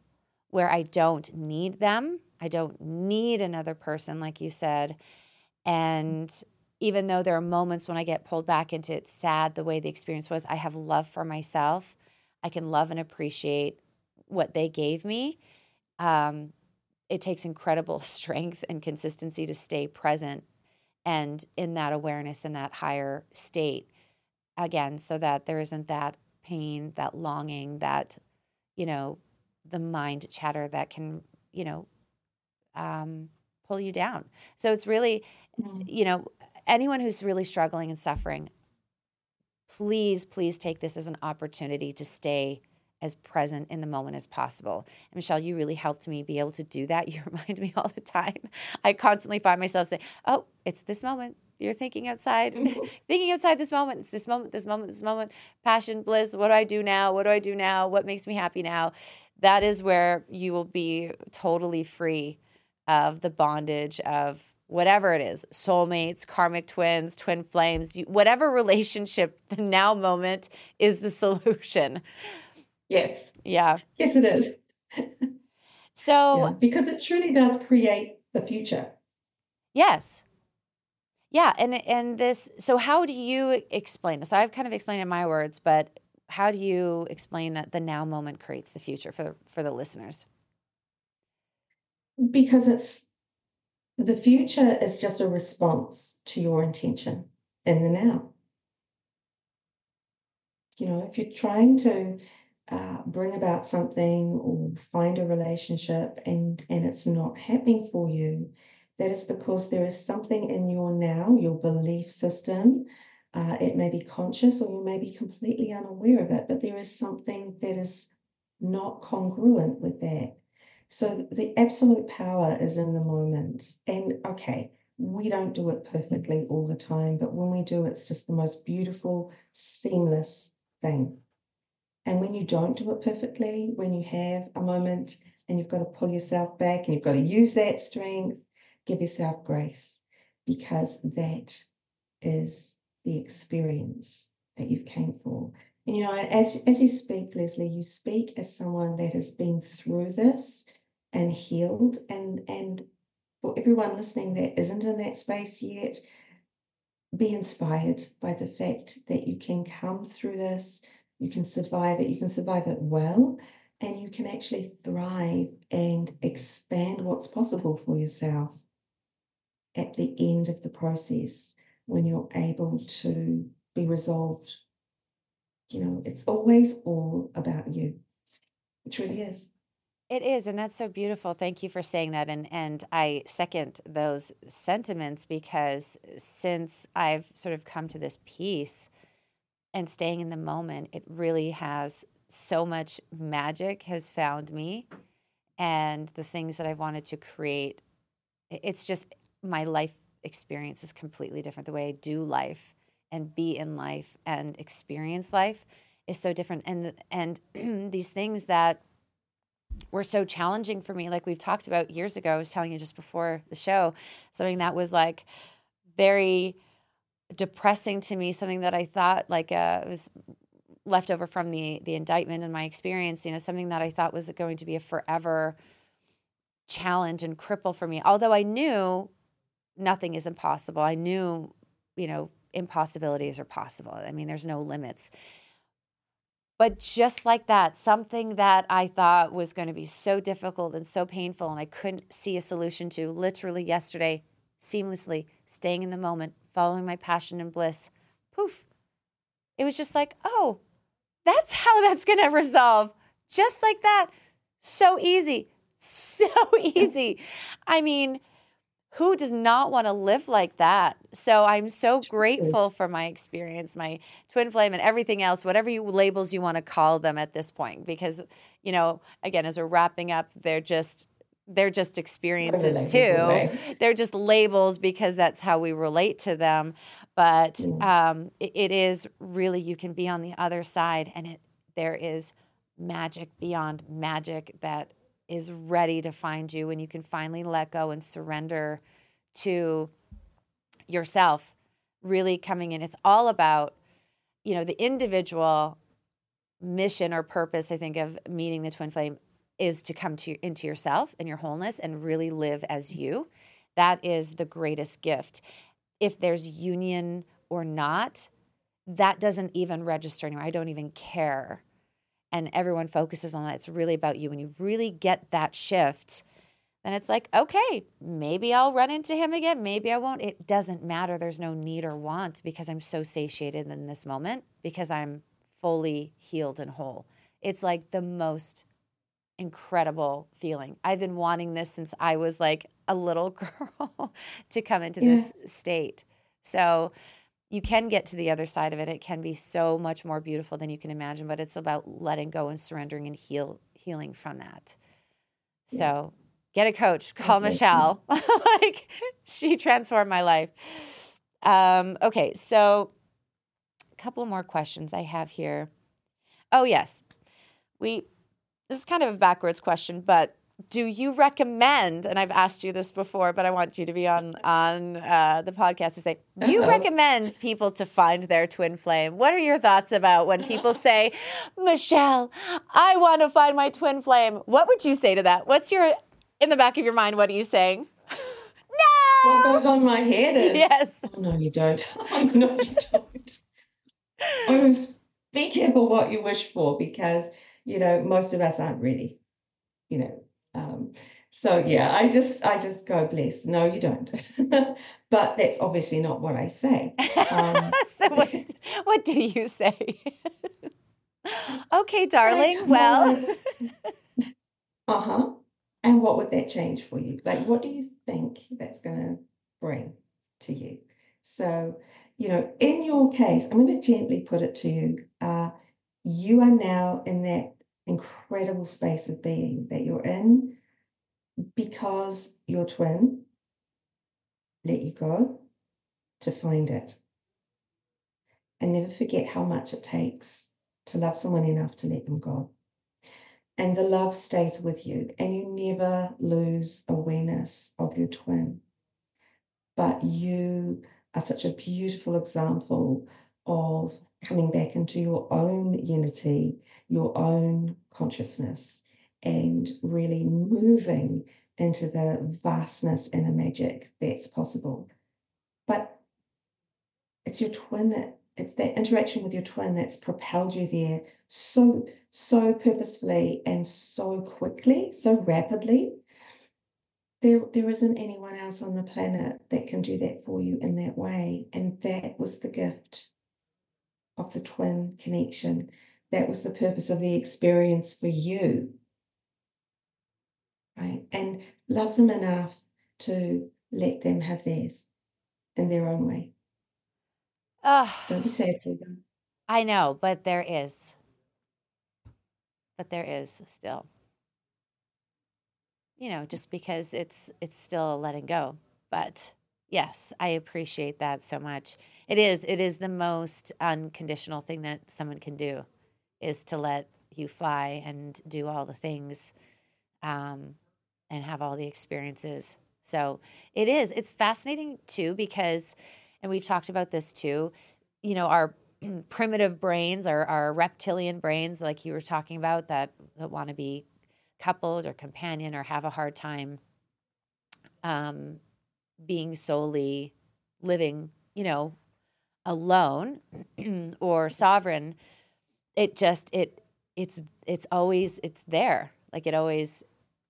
where I don't need them. I don't need another person like you said. And even though there are moments when I get pulled back into it's sad the way the experience was, I have love for myself. I can love and appreciate what they gave me. Um, it takes incredible strength and consistency to stay present and in that awareness in that higher state again so that there isn't that pain that longing that you know the mind chatter that can you know um, pull you down so it's really Mm. you know anyone who's really struggling and suffering please please take this as an opportunity to stay as present in the moment as possible. And Michelle, you really helped me be able to do that. You remind me all the time. I constantly find myself saying, "Oh, it's this moment. You're thinking outside, mm-hmm. thinking outside this moment. It's this moment, this moment, this moment. Passion, bliss. What do I do now? What do I do now? What makes me happy now?" That is where you will be totally free of the bondage of whatever it is soulmates, karmic twins, twin flames, whatever relationship, the now moment is the solution. Yes. Yeah. Yes, it is. so, yeah, because it truly does create the future. Yes. Yeah, and and this so how do you explain this? So I've kind of explained in my words, but how do you explain that the now moment creates the future for for the listeners? Because it's the future is just a response to your intention in the now. You know, if you're trying to uh, bring about something or find a relationship and and it's not happening for you, that is because there is something in your now, your belief system. Uh, it may be conscious or you may be completely unaware of it, but there is something that is not congruent with that. So the absolute power is in the moment. And okay, we don't do it perfectly all the time, but when we do, it's just the most beautiful, seamless thing. And when you don't do it perfectly, when you have a moment and you've got to pull yourself back and you've got to use that strength, give yourself grace because that is the experience that you've came for. And you know, as as you speak, Leslie, you speak as someone that has been through this and healed and and for everyone listening that isn't in that space yet be inspired by the fact that you can come through this you can survive it you can survive it well and you can actually thrive and expand what's possible for yourself at the end of the process when you're able to be resolved you know it's always all about you it really is it is, and that's so beautiful. Thank you for saying that. And and I second those sentiments because since I've sort of come to this peace and staying in the moment, it really has so much magic has found me and the things that I've wanted to create. It's just my life experience is completely different. The way I do life and be in life and experience life is so different. And and these things that were so challenging for me. Like we've talked about years ago, I was telling you just before the show, something that was like very depressing to me, something that I thought like uh, was left over from the the indictment and my experience, you know, something that I thought was going to be a forever challenge and cripple for me. Although I knew nothing is impossible. I knew, you know, impossibilities are possible. I mean, there's no limits. But just like that, something that I thought was going to be so difficult and so painful, and I couldn't see a solution to, literally yesterday, seamlessly staying in the moment, following my passion and bliss, poof. It was just like, oh, that's how that's going to resolve. Just like that. So easy. So easy. I mean, who does not want to live like that? So I'm so grateful for my experience, my twin flame, and everything else, whatever you labels you want to call them at this point. Because, you know, again, as we're wrapping up, they're just they're just experiences too. They're just labels because that's how we relate to them. But um, it, it is really you can be on the other side, and it there is magic beyond magic that is ready to find you and you can finally let go and surrender to yourself really coming in it's all about you know the individual mission or purpose i think of meeting the twin flame is to come to into yourself and your wholeness and really live as you that is the greatest gift if there's union or not that doesn't even register anymore i don't even care and everyone focuses on that. It's really about you. When you really get that shift, then it's like, okay, maybe I'll run into him again. Maybe I won't. It doesn't matter. There's no need or want because I'm so satiated in this moment because I'm fully healed and whole. It's like the most incredible feeling. I've been wanting this since I was like a little girl to come into yeah. this state. So, you can get to the other side of it. It can be so much more beautiful than you can imagine, but it's about letting go and surrendering and heal healing from that. So get a coach, call okay. Michelle. like she transformed my life. Um, okay, so a couple more questions I have here. Oh yes. We this is kind of a backwards question, but do you recommend and i've asked you this before but i want you to be on on uh, the podcast to say do you recommend people to find their twin flame? What are your thoughts about when people say michelle i want to find my twin flame. What would you say to that? What's your in the back of your mind what are you saying? No! What goes on my head is yes. Oh, no you don't. Oh, no you don't. Oh, be careful what you wish for because you know most of us aren't really, you know um, so yeah, I just I just go bless. No, you don't. but that's obviously not what I say. Um, so what, what do you say? okay, darling. Well, uh huh. And what would that change for you? Like, what do you think that's going to bring to you? So, you know, in your case, I'm going to gently put it to you. Uh, you are now in that incredible space of being that you're in because your twin let you go to find it. And never forget how much it takes to love someone enough to let them go. And the love stays with you, and you never lose awareness of your twin. But you are such a beautiful example of coming back into your own unity, your own consciousness, and really moving into the vastness and the magic that's possible. But it's your twin that it's that interaction with your twin that's propelled you there so so purposefully and so quickly, so rapidly. There, there isn't anyone else on the planet that can do that for you in that way. And that was the gift of the twin connection. That was the purpose of the experience for you. Right? And love them enough to let them have theirs in their own way. Uh, Don't be sad for them. I know, but there is. But there is still. You know, just because it's it's still letting go. But yes, I appreciate that so much. It is. It is the most unconditional thing that someone can do, is to let you fly and do all the things, um, and have all the experiences. So it is. It's fascinating too because, and we've talked about this too. You know, our primitive brains, our, our reptilian brains, like you were talking about, that, that want to be coupled or companion or have a hard time um, being solely living, you know, alone or sovereign it just it it's it's always it's there. Like it always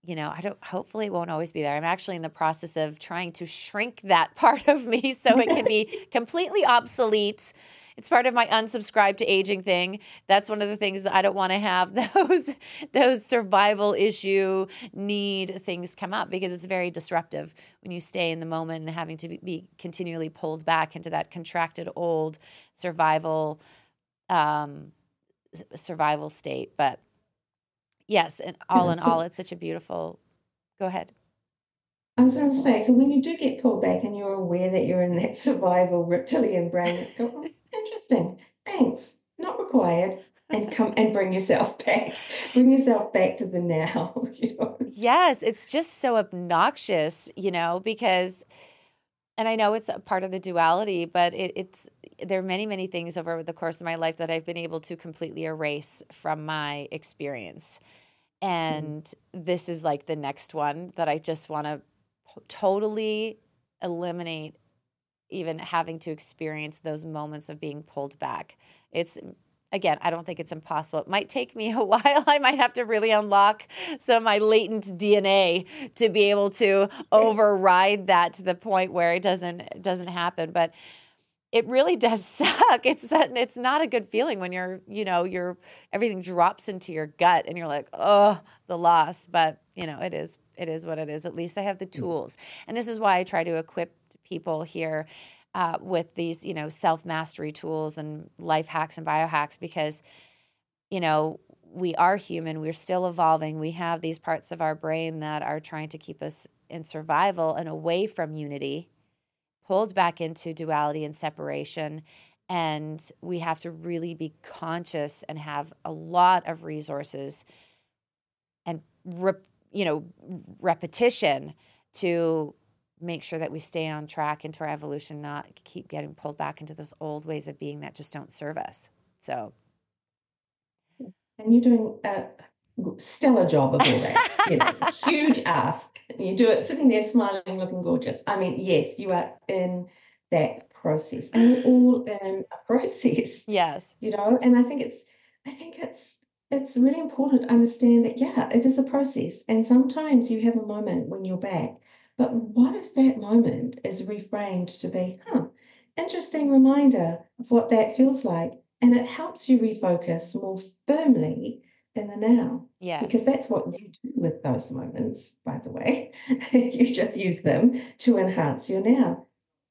you know i don't hopefully it won't always be there. I'm actually in the process of trying to shrink that part of me so it can be completely obsolete it's part of my unsubscribe to aging thing. That's one of the things that I don't want to have those those survival issue need things come up because it's very disruptive when you stay in the moment and having to be, continually pulled back into that contracted old survival um, survival state. But yes, and all in all, it's such a beautiful. Go ahead. I was going to say, so when you do get pulled back and you're aware that you're in that survival reptilian brain, go, interesting. Thanks. Not required. And come and bring yourself back. Bring yourself back to the now. You know? Yes, it's just so obnoxious, you know, because and I know it's a part of the duality, but it, it's there are many, many things over the course of my life that I've been able to completely erase from my experience. Mm-hmm. And mm-hmm. this is like the next one that I just want to totally eliminate even having to experience those moments of being pulled back. It's again, I don't think it's impossible. It might take me a while. I might have to really unlock some of my latent DNA to be able to override that to the point where it doesn't it doesn't happen. But it really does suck. It's it's not a good feeling when you're, you know, you're everything drops into your gut and you're like, oh, the loss. But you know, it is it is what it is. At least I have the mm. tools, and this is why I try to equip people here uh, with these, you know, self mastery tools and life hacks and biohacks because, you know, we are human, we're still evolving. We have these parts of our brain that are trying to keep us in survival and away from unity, pulled back into duality and separation. And we have to really be conscious and have a lot of resources and, rep, you know, repetition to make sure that we stay on track into our evolution, not keep getting pulled back into those old ways of being that just don't serve us. So, and you're doing a stellar job of all that. you know, huge ask. You do it sitting there smiling, looking gorgeous. I mean, yes, you are in that process, and we're all in a process. Yes, you know, and I think it's, I think it's it's really important to understand that yeah, it is a process, and sometimes you have a moment when you're back but what if that moment is reframed to be, huh, interesting reminder of what that feels like? And it helps you refocus more firmly in the now. Yeah. Because that's what you do with those moments, by the way. you just use them to enhance your now.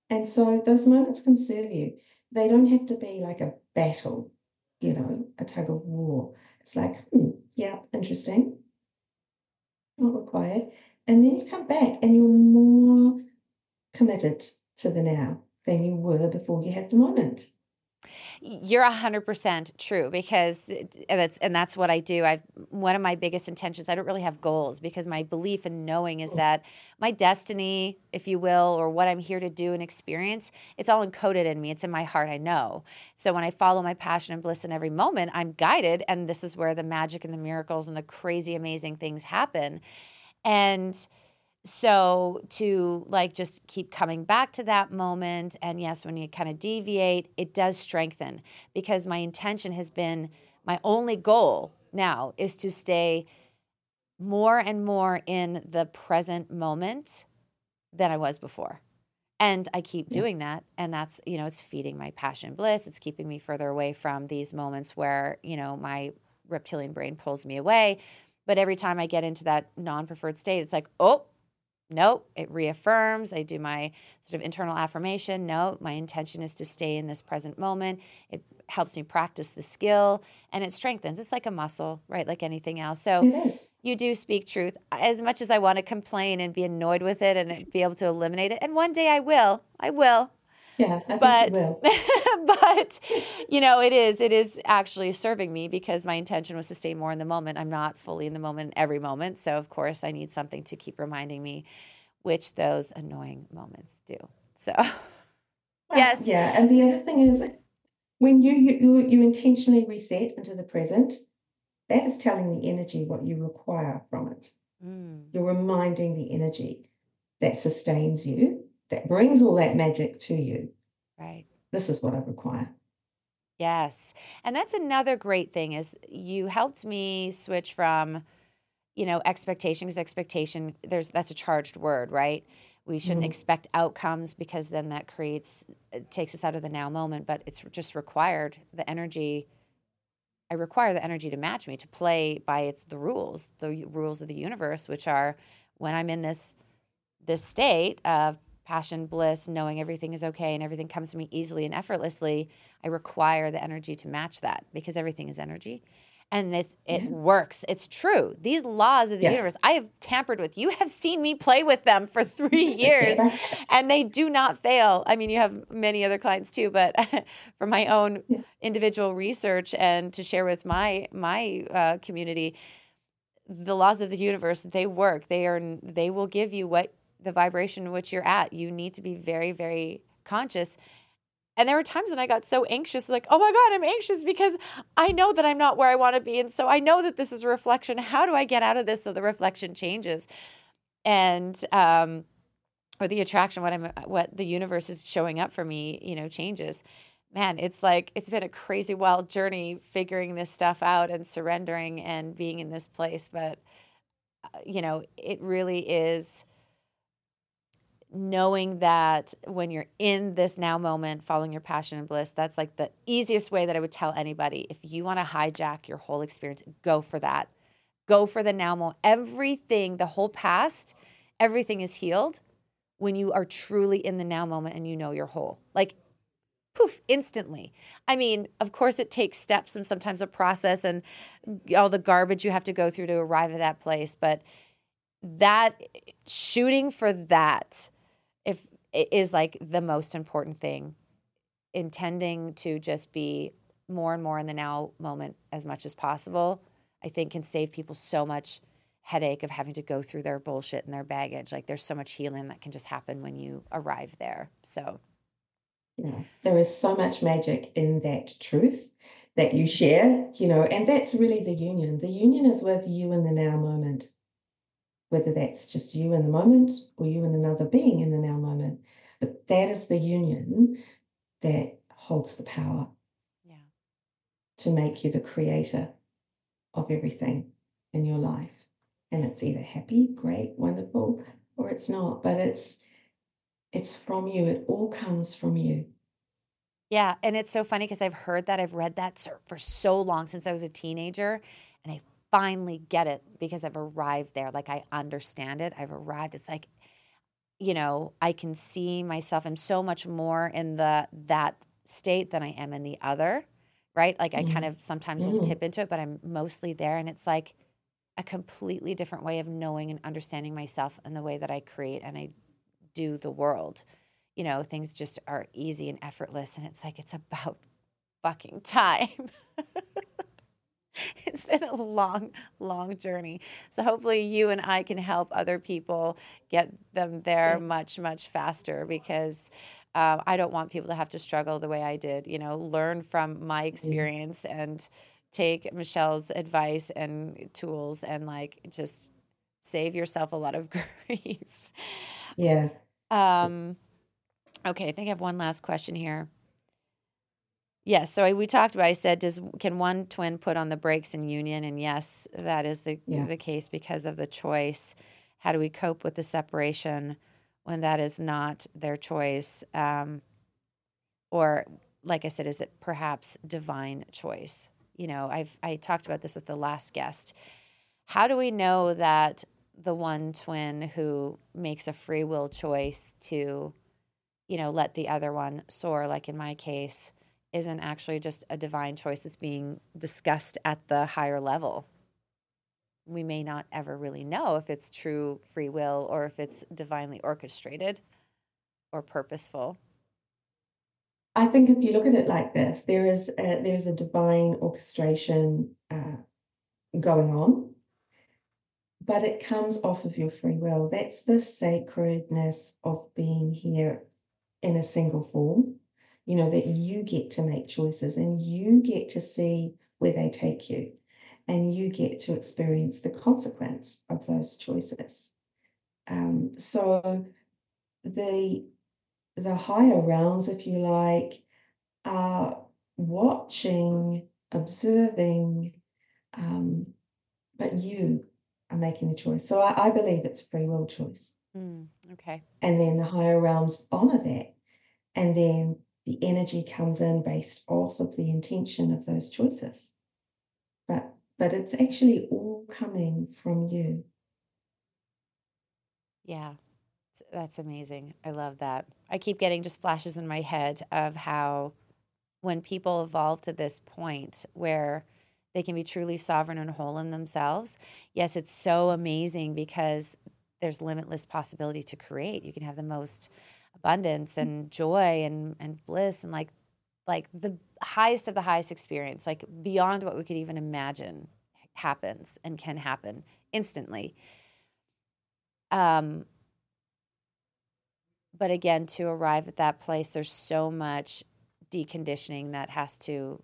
And so those moments can serve you. They don't have to be like a battle, you know, a tug of war. It's like, hmm, yeah, interesting. Not required. And then you come back and you're more committed to the now than you were before you had the moment. You're a hundred percent true because that's and that's what I do. I've one of my biggest intentions. I don't really have goals because my belief and knowing is mm. that my destiny, if you will, or what I'm here to do and experience, it's all encoded in me. It's in my heart. I know. So when I follow my passion and bliss in every moment, I'm guided, and this is where the magic and the miracles and the crazy, amazing things happen. And so to like just keep coming back to that moment and yes when you kind of deviate it does strengthen because my intention has been my only goal now is to stay more and more in the present moment than I was before. And I keep doing that. And that's, you know, it's feeding my passion bliss. It's keeping me further away from these moments where, you know, my reptilian brain pulls me away. But every time I get into that non preferred state, it's like, oh, nope, it reaffirms. I do my sort of internal affirmation. No, my intention is to stay in this present moment. It helps me practice the skill and it strengthens. It's like a muscle, right? Like anything else. So you do speak truth. As much as I want to complain and be annoyed with it and be able to eliminate it, and one day I will, I will. Yeah, but but you know, it is it is actually serving me because my intention was to stay more in the moment. I'm not fully in the moment every moment, so of course I need something to keep reminding me which those annoying moments do. So yes. Yeah, and the other thing is when you you you intentionally reset into the present, that is telling the energy what you require from it. Mm. You're reminding the energy that sustains you that brings all that magic to you. Right. This is what I require. Yes. And that's another great thing is you helped me switch from you know expectation because expectation there's that's a charged word, right? We shouldn't mm-hmm. expect outcomes because then that creates takes us out of the now moment, but it's just required the energy I require the energy to match me to play by its the rules, the rules of the universe which are when I'm in this this state of passion, bliss, knowing everything is okay and everything comes to me easily and effortlessly, I require the energy to match that because everything is energy. And it's, it yeah. works. It's true. These laws of the yeah. universe, I have tampered with. You have seen me play with them for three years, and they do not fail. I mean, you have many other clients too, but for my own yeah. individual research and to share with my my uh, community, the laws of the universe they work. They are they will give you what the vibration in which you're at. You need to be very, very conscious. And there were times when I got so anxious, like, oh my God, I'm anxious because I know that I'm not where I want to be. And so I know that this is a reflection. How do I get out of this so the reflection changes? And, um, or the attraction, what I'm, what the universe is showing up for me, you know, changes. Man, it's like, it's been a crazy wild journey figuring this stuff out and surrendering and being in this place. But, uh, you know, it really is knowing that when you're in this now moment, following your passion and bliss, that's like the easiest way that I would tell anybody. If you want to hijack your whole experience, go for that. Go for the now moment. Everything, the whole past, everything is healed when you are truly in the now moment and you know you're whole. Like poof, instantly. I mean, of course, it takes steps and sometimes a process and all the garbage you have to go through to arrive at that place. But that shooting for that, if is like the most important thing. Intending to just be more and more in the now moment as much as possible, I think can save people so much headache of having to go through their bullshit and their baggage. Like there's so much healing that can just happen when you arrive there. So there is so much magic in that truth that you share, you know, and that's really the union. The union is with you in the now moment, whether that's just you in the moment or you and another being in the now moment. But that is the union that holds the power yeah. to make you the creator of everything in your life. And it's either happy, great, wonderful, or it's not. But it's it's from you. It all comes from you. Yeah, and it's so funny because I've heard that, I've read that for so long since I was a teenager, finally get it because I've arrived there. Like I understand it. I've arrived. It's like, you know, I can see myself. I'm so much more in the that state than I am in the other, right? Like I mm. kind of sometimes mm. will tip into it, but I'm mostly there, and it's like a completely different way of knowing and understanding myself and the way that I create and I do the world. You know, things just are easy and effortless. And it's like, it's about fucking time. it's been a long, long journey. So hopefully you and I can help other people get them there much, much faster because uh, I don't want people to have to struggle the way I did. You know, learn from my experience and take Michelle's advice and tools and like just save yourself a lot of grief. Yeah. Um, okay, I think I have one last question here. Yes, yeah, so we talked about. I said, does can one twin put on the brakes in union? And yes, that is the yeah. the case because of the choice. How do we cope with the separation when that is not their choice? Um, or, like I said, is it perhaps divine choice? You know, I've I talked about this with the last guest. How do we know that the one twin who makes a free will choice to, you know, let the other one soar, like in my case, isn't actually just a divine choice that's being discussed at the higher level. We may not ever really know if it's true free will or if it's divinely orchestrated or purposeful. I think if you look at it like this, there is a, there's a divine orchestration uh, going on but it comes off of your free will. That's the sacredness of being here in a single form. You know, that you get to make choices and you get to see where they take you and you get to experience the consequence of those choices. Um, so the the higher realms, if you like, are watching, observing, um, but you are making the choice. So I, I believe it's free will choice. Mm, okay. And then the higher realms honor that. And then the energy comes in based off of the intention of those choices. But but it's actually all coming from you. Yeah. That's amazing. I love that. I keep getting just flashes in my head of how when people evolve to this point where they can be truly sovereign and whole in themselves. Yes, it's so amazing because there's limitless possibility to create. You can have the most abundance and joy and and bliss and like like the highest of the highest experience, like beyond what we could even imagine happens and can happen instantly. Um but again to arrive at that place there's so much deconditioning that has to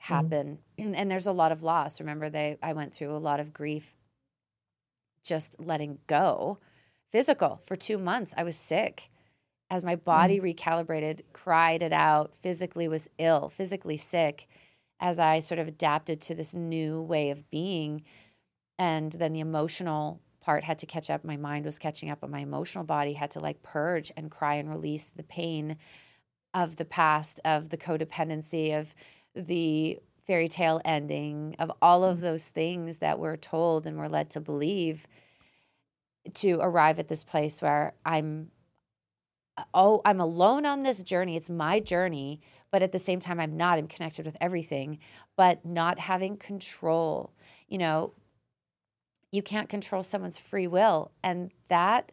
Mm-hmm. happen mm. and there's a lot of loss remember they i went through a lot of grief just letting go physical for 2 months i was sick as my body mm. recalibrated cried it out physically was ill physically sick as i sort of adapted to this new way of being and then the emotional part had to catch up my mind was catching up but my emotional body had to like purge and cry and release the pain of the past of the codependency of the fairy tale ending, of all of mm. those things that we're told and we're led to believe to arrive at this place where I'm oh, I'm alone on this journey. It's my journey, but at the same time, I'm not. I'm connected with everything, but not having control. You know, you can't control someone's free will. And that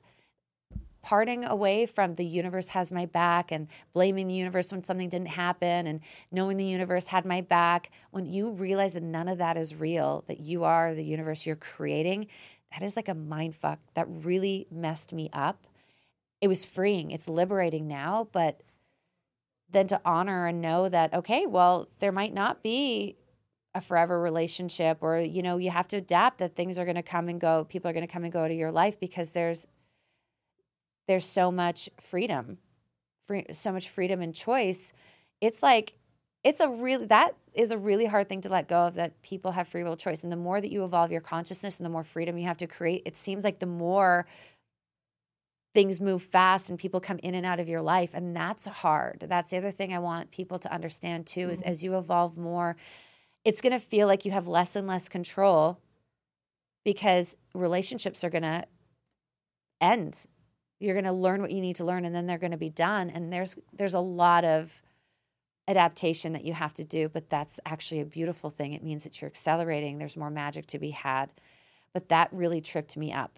parting away from the universe has my back and blaming the universe when something didn't happen and knowing the universe had my back, when you realize that none of that is real, that you are the universe you're creating, that is like a mind fuck that really messed me up. It was freeing, it's liberating now, but then to honor and know that, okay, well, there might not be a forever relationship or you know you have to adapt that things are going to come and go people are going to come and go to your life because there's there's so much freedom, free, so much freedom and choice. It's like it's a really that is a really hard thing to let go of that people have free will choice and the more that you evolve your consciousness and the more freedom you have to create it seems like the more things move fast and people come in and out of your life and that's hard. That's the other thing i want people to understand too mm-hmm. is as you evolve more it's going to feel like you have less and less control because relationships are going to end. You're going to learn what you need to learn and then they're going to be done and there's there's a lot of adaptation that you have to do but that's actually a beautiful thing. It means that you're accelerating. There's more magic to be had. But that really tripped me up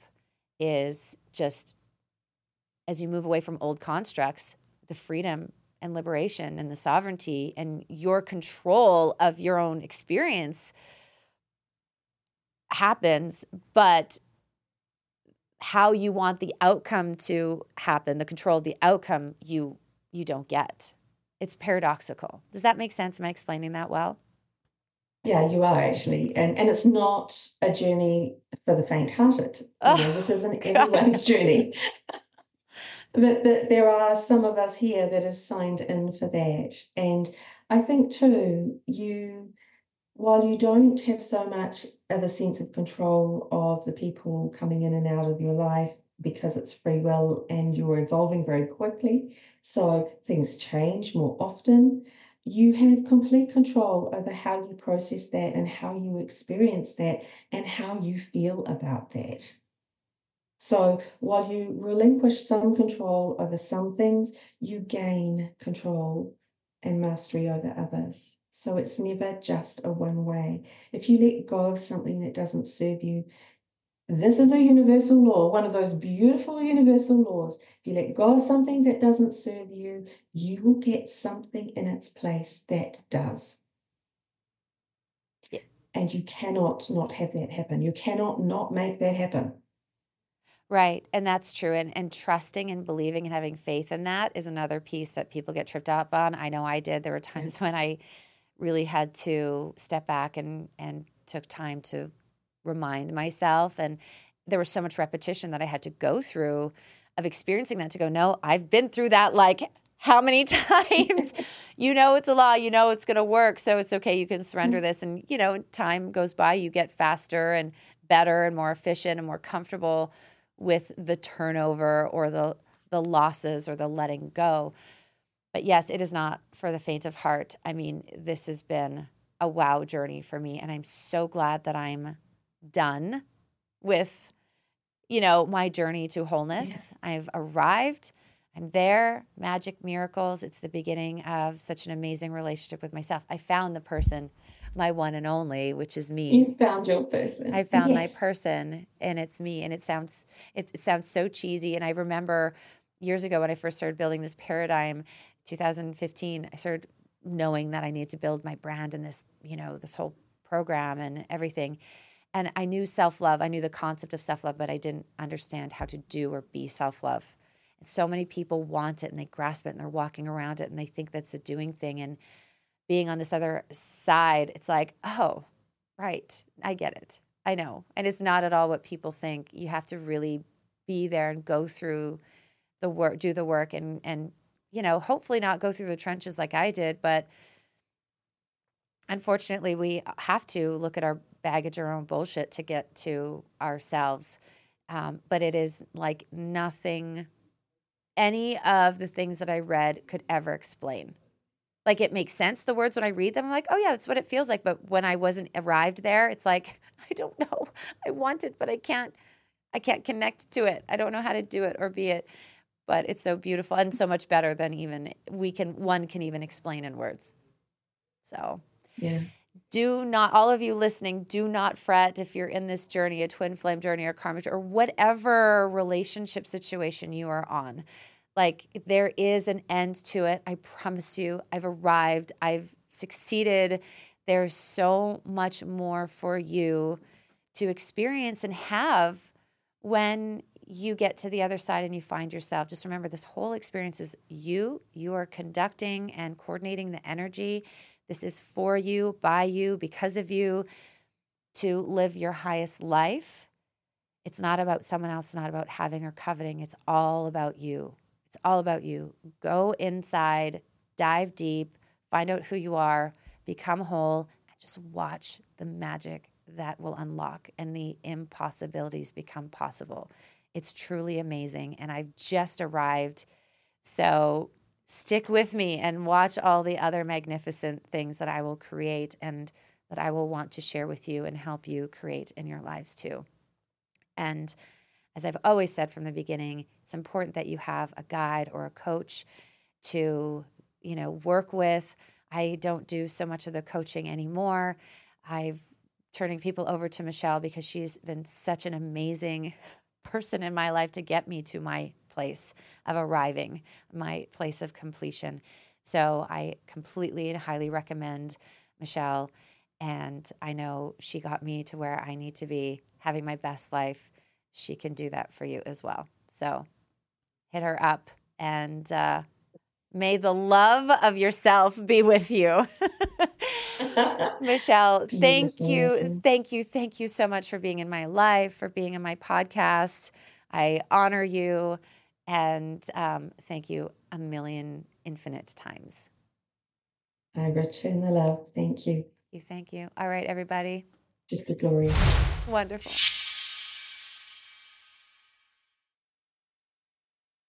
is just as you move away from old constructs the freedom and liberation and the sovereignty and your control of your own experience happens but how you want the outcome to happen, the control of the outcome you you don't get. It's paradoxical. Does that make sense? Am I explaining that well? Yeah, you are actually. And and it's not a journey for the faint-hearted. Oh, you know, this oh, isn't God. anyone's journey. But, but there are some of us here that have signed in for that. And I think too, you while you don't have so much of a sense of control of the people coming in and out of your life because it's free will and you're evolving very quickly, so things change more often, you have complete control over how you process that and how you experience that and how you feel about that. So while you relinquish some control over some things, you gain control and mastery over others. So it's never just a one way. If you let go of something that doesn't serve you, this is a universal law, one of those beautiful universal laws. If you let go of something that doesn't serve you, you will get something in its place that does. Yeah. And you cannot not have that happen. You cannot not make that happen. Right. And that's true. And and trusting and believing and having faith in that is another piece that people get tripped up on. I know I did. There were times when I really had to step back and and took time to remind myself and there was so much repetition that I had to go through of experiencing that to go no I've been through that like how many times you know it's a law you know it's going to work so it's okay you can surrender mm-hmm. this and you know time goes by you get faster and better and more efficient and more comfortable with the turnover or the the losses or the letting go but yes, it is not for the faint of heart. I mean, this has been a wow journey for me. And I'm so glad that I'm done with, you know, my journey to wholeness. Yeah. I've arrived. I'm there, magic miracles. It's the beginning of such an amazing relationship with myself. I found the person, my one and only, which is me. You found your person. I found yes. my person, and it's me. And it sounds it, it sounds so cheesy. And I remember years ago when I first started building this paradigm, 2015, I started knowing that I needed to build my brand and this, you know, this whole program and everything. And I knew self love. I knew the concept of self love, but I didn't understand how to do or be self love. And so many people want it and they grasp it and they're walking around it and they think that's a doing thing. And being on this other side, it's like, oh, right, I get it. I know. And it's not at all what people think. You have to really be there and go through the work, do the work and and you know, hopefully not go through the trenches like I did, but unfortunately, we have to look at our baggage, our own bullshit to get to ourselves. Um, but it is like nothing any of the things that I read could ever explain. Like it makes sense, the words when I read them, I'm like, oh yeah, that's what it feels like. But when I wasn't arrived there, it's like, I don't know. I want it, but I can't I can't connect to it. I don't know how to do it or be it but it's so beautiful and so much better than even we can one can even explain in words. So, yeah. Do not, all of you listening, do not fret if you're in this journey, a twin flame journey or karma or whatever relationship situation you are on. Like there is an end to it. I promise you, I've arrived, I've succeeded. There's so much more for you to experience and have when you get to the other side and you find yourself. Just remember this whole experience is you. You are conducting and coordinating the energy. This is for you, by you, because of you to live your highest life. It's not about someone else, not about having or coveting. It's all about you. It's all about you. Go inside, dive deep, find out who you are, become whole, and just watch the magic that will unlock and the impossibilities become possible. It's truly amazing. And I've just arrived. So stick with me and watch all the other magnificent things that I will create and that I will want to share with you and help you create in your lives too. And as I've always said from the beginning, it's important that you have a guide or a coach to, you know, work with. I don't do so much of the coaching anymore. I've turning people over to Michelle because she's been such an amazing person in my life to get me to my place of arriving, my place of completion. So I completely and highly recommend Michelle. And I know she got me to where I need to be, having my best life. She can do that for you as well. So hit her up and uh, may the love of yourself be with you. Michelle, thank you. Thank you. Thank you so much for being in my life, for being in my podcast. I honor you and um, thank you a million infinite times. I return the love. Thank you. You thank you. All right, everybody. Just the glory. Wonderful.